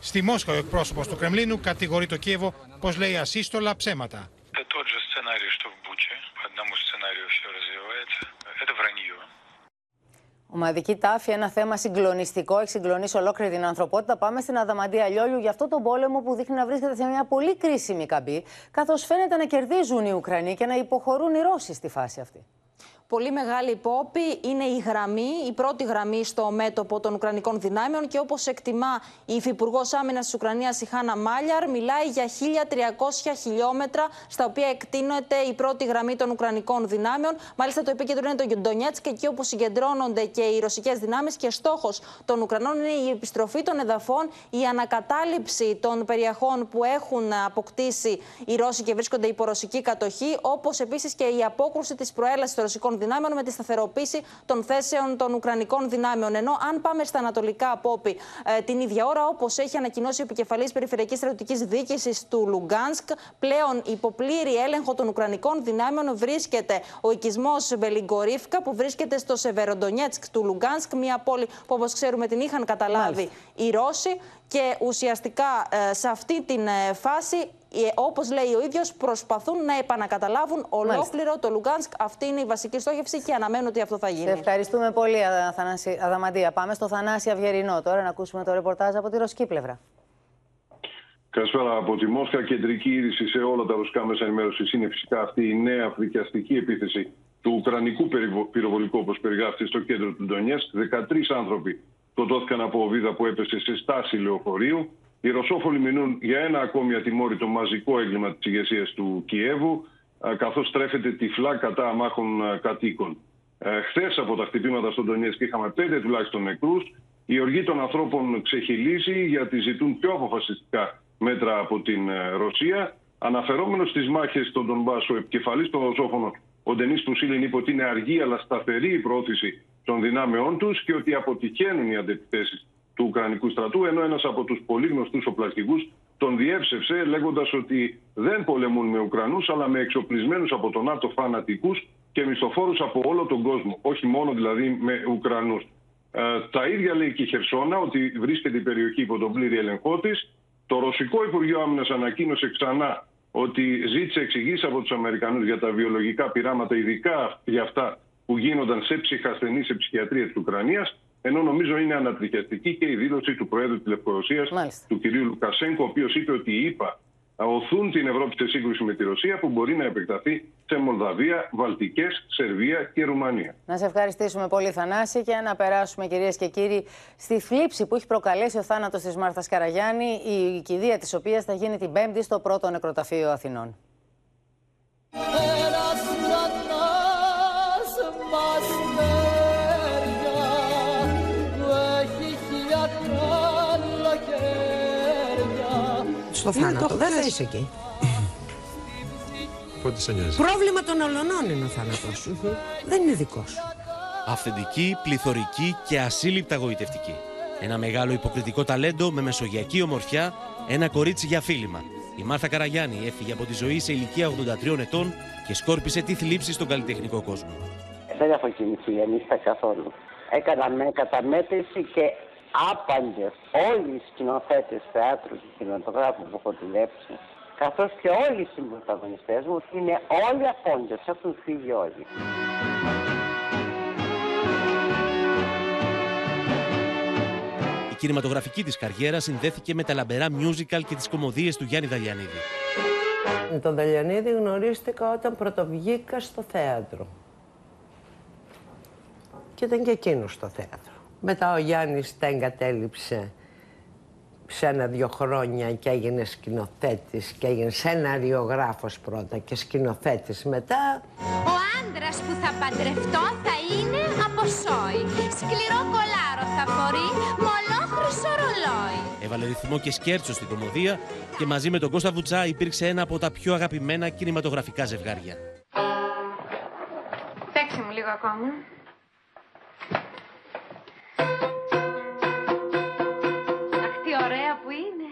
Στη Μόσχα, ο εκπρόσωπος του Κρεμλίνου κατηγορεί το Κίεβο πως λέει ασύστολα ψέματα. Ομαδική τάφη, ένα θέμα συγκλονιστικό, έχει συγκλονίσει ολόκληρη την ανθρωπότητα. Πάμε στην Αδαμαντία Λιόλιου για αυτό τον πόλεμο που δείχνει να βρίσκεται σε μια πολύ κρίσιμη καμπή, καθώς φαίνεται να κερδίζουν οι Ουκρανοί και να υποχωρούν οι Ρώσοι στη φάση αυτή πολύ μεγάλη υπόπη είναι η γραμμή, η πρώτη γραμμή στο μέτωπο των Ουκρανικών δυνάμεων και όπως εκτιμά η Υφυπουργός Άμυνας της Ουκρανίας, η Χάνα Μάλιαρ, μιλάει για 1.300 χιλιόμετρα στα οποία εκτείνεται η πρώτη γραμμή των Ουκρανικών δυνάμεων. Μάλιστα, το επίκεντρο είναι το Ντονιέτσκ και εκεί όπου συγκεντρώνονται και οι ρωσικές δυνάμεις και στόχος των Ουκρανών είναι η επιστροφή των εδαφών, η ανακατάληψη των περιοχών που έχουν αποκτήσει οι Ρώσοι και βρίσκονται υπό ρωσική κατοχή, όπως επίσης και η απόκρουση της προέλασης των ρωσικών δυνάμεων με τη σταθεροποίηση των θέσεων των Ουκρανικών δυνάμεων. Ενώ αν πάμε στα ανατολικά απόπη ε, την ίδια ώρα, όπως έχει ανακοινώσει ο επικεφαλής Περιφερειακής Στρατιωτικής Διοίκησης του Λουγκάνσκ, πλέον υπό πλήρη έλεγχο των Ουκρανικών δυνάμεων βρίσκεται ο οικισμός Μπελιγκορίφκα, που βρίσκεται στο Σεβεροντονιέτσκ του Λουγκάνσκ, μια πόλη που όπως ξέρουμε την είχαν καταλάβει οι Ρώσοι. Και ουσιαστικά ε, σε αυτή την ε, φάση ε, όπως λέει ο ίδιος, προσπαθούν να επανακαταλάβουν ολόκληρο το Λουγκάνσκ. Αυτή είναι η βασική στόχευση και αναμένω ότι αυτό θα γίνει. Σε ευχαριστούμε πολύ, Αθανάση, Αδαμαντία. Πάμε στο Θανάση Αυγερινό τώρα να ακούσουμε το ρεπορτάζ από τη ρωσική πλευρά. Καλησπέρα από τη Μόσχα. Κεντρική είδηση σε όλα τα ρωσικά μέσα ενημέρωσης είναι φυσικά αυτή η νέα φρικιαστική επίθεση του Ουκρανικού πυροβολικού, όπως περιγράφεται στο κέντρο του Ντονιέσκ. 13 άνθρωποι σκοτώθηκαν από βίδα που έπεσε σε στάση λεωφορείου. Οι Ρωσόφολοι μηνούν για ένα ακόμη ατιμόρυτο μαζικό έγκλημα της ηγεσίας του Κιέβου, καθώς στρέφεται τυφλά κατά αμάχων κατοίκων. Ε, Χθες από τα χτυπήματα στον Τονιέσκ είχαμε πέντε τουλάχιστον νεκρούς. Η οργή των ανθρώπων ξεχυλίζει γιατί ζητούν πιο αποφασιστικά μέτρα από την ε, Ρωσία. Αναφερόμενος στις μάχες στον Ντομπάσο, ο επικεφαλής των Ρωσόφωνων, ο Ντενής Πουσίλιν, είπε ότι είναι αργή αλλά σταθερή η πρόθεση των δυνάμεών τους και ότι αποτυχαίνουν οι αντεπιθέσει του Ουκρανικού στρατού, ενώ ένας από τους πολύ γνωστούς οπλαστικούς τον διεύσευσε λέγοντας ότι δεν πολεμούν με Ουκρανούς, αλλά με εξοπλισμένους από τον ΝΑΤΟ φανατικούς και μισθοφόρους από όλο τον κόσμο, όχι μόνο δηλαδή με Ουκρανούς. Ε, τα ίδια λέει και η Χερσόνα, ότι βρίσκεται η περιοχή υπό τον πλήρη έλεγχό της. Το Ρωσικό Υπουργείο Άμυνας ανακοίνωσε ξανά ότι ζήτησε εξηγήσεις από τους Αμερικανούς για τα βιολογικά πειράματα, ειδικά για αυτά που γίνονταν σε ψυχασθενεί σε ψυχιατρία της Ουκρανίας. Ενώ νομίζω είναι ανατριχιαστική και η δήλωση του Προέδρου της Λευκορωσίας, του κ. Λουκασέγκο, ο οποίος είπε ότι οι ΗΠΑ οθούν την Ευρώπη σε σύγκρουση με τη Ρωσία που μπορεί να επεκταθεί σε Μολδαβία, Βαλτικές, Σερβία και Ρουμανία. Να σε ευχαριστήσουμε πολύ, Θανάση, και να περάσουμε, κυρίες και κύριοι, στη θλίψη που έχει προκαλέσει ο θάνατος της Μάρθας Καραγιάννη, η κηδεία της οποίας θα γίνει την Πέμπτη στο πρώτο νεκροταφείο Αθηνών. Στο θάνατο. Δεν θα είσαι εκεί. Πότε σε νοιάζει. Πρόβλημα των ολονών είναι ο θάνατος. Δεν είναι δικός σου. Αυθεντική, πληθωρική και ασύλληπτα γοητευτική. Ένα μεγάλο υποκριτικό ταλέντο με μεσογειακή ομορφιά, ένα κορίτσι για φίλημα. Η Μάρθα Καραγιάννη έφυγε από τη ζωή σε ηλικία 83 ετών και σκόρπισε τη θλίψη στον καλλιτεχνικό κόσμο. Δεν έχω κοιμηθεί νύχτα καθόλου. Έκανα με καταμέτρηση και άπαντες όλοι οι σκηνοθέτες θεάτρους και κινηματογράφους που έχω δουλέψει, καθώς και όλοι οι συμπροταγωνιστές μου, είναι όλοι αφόντες, έχουν φύγει όλοι. Η κινηματογραφική της καριέρα συνδέθηκε με τα λαμπερά musical και τις κομμωδίες του Γιάννη Δαλιανίδη. Με τον Δαλιανίδη γνωρίστηκα όταν πρωτοβγήκα στο θέατρο. Και ήταν και εκείνος στο θέατρο. Μετά ο Γιάννης τα εγκατέλειψε σε ένα-δυο χρόνια και έγινε σκηνοθέτης και έγινε σεναριογράφος πρώτα και σκηνοθέτης μετά. Ο άντρας που θα παντρευτώ θα είναι από σόι. Σκληρό κολάρο θα φορεί, μολόχρυσο ρολόι. Έβαλε ρυθμό και σκέρτσο στην κομμωδία και μαζί με τον Κώστα Βουτσά υπήρξε ένα από τα πιο αγαπημένα κινηματογραφικά ζευγάρια. Παίξε μου λίγο ακόμα. Ωραία που είναι.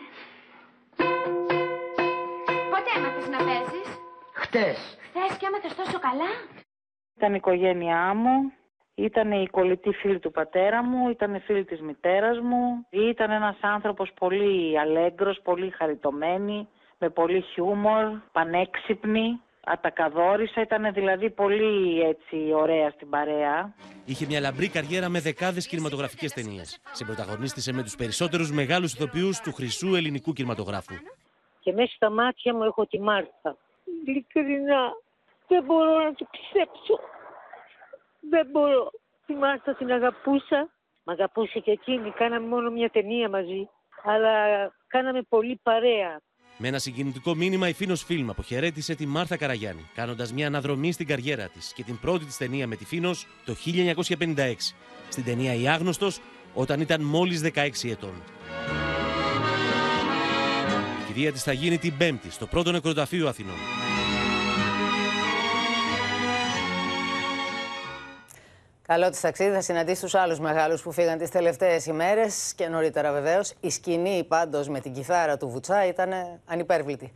Πότε έμαθες να παίζεις; Χτες. Χτες. πες και έμαθες τόσο καλά. Ήταν η οικογένειά μου, ήταν η κολλητή φίλη του πατέρα μου, ήταν η φίλη της μητέρας μου. Ήταν ένας άνθρωπος πολύ αλέγκρος, πολύ χαριτωμένη, με πολύ χιούμορ, πανέξυπνη. Ατακαδόρισα, ήταν δηλαδή πολύ έτσι ωραία στην παρέα. Είχε μια λαμπρή καριέρα με δεκάδες κινηματογραφικές ταινίες. Συμπροταγωνίστησε με τους περισσότερους μεγάλους ηθοποιούς του χρυσού ελληνικού κινηματογράφου. Και μέσα στα μάτια μου έχω τη Μάρθα. Ειλικρινά, δεν μπορώ να το πιστέψω. Δεν μπορώ. Τη Μάρθα την αγαπούσα. Μ' αγαπούσε και εκείνη. Κάναμε μόνο μια ταινία μαζί. Αλλά κάναμε πολύ παρέα. Με ένα συγκινητικό μήνυμα, η Φίνος Φιλμ αποχαιρέτησε τη Μάρθα Καραγιάννη, κάνοντας μια αναδρομή στην καριέρα της και την πρώτη της ταινία με τη Φίνος το 1956. Στην ταινία Η Άγνωστος, όταν ήταν μόλις 16 ετών. Η κηδεία της θα γίνει την Πέμπτη στο πρώτο νεκροταφείο Αθηνών. Καλό τη ταξίδι. Θα συναντήσεις τους άλλους μεγάλους που φύγαν τις τελευταίες ημέρες και νωρίτερα βεβαίως. Η σκηνή πάντως με την κιθάρα του Βουτσά ήταν ανυπέρβλητη.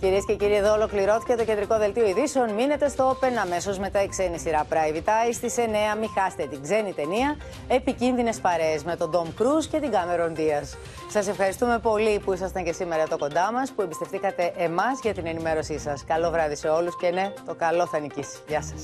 Κυρίες και κύριοι, εδώ ολοκληρώθηκε το κεντρικό δελτίο ειδήσεων. Μείνετε στο Open αμέσως μετά η ξένη σειρά Private Eye στι 9. Μην χάσετε την ξένη ταινία Επικίνδυνες παρέες με τον Tom Cruise και την Cameron Diaz. Σας ευχαριστούμε πολύ που ήσασταν και σήμερα εδώ κοντά μας, που εμπιστευτήκατε εμάς για την ενημέρωσή σας. Καλό βράδυ σε όλους και ναι, το καλό θα νικήσει. Γεια σας.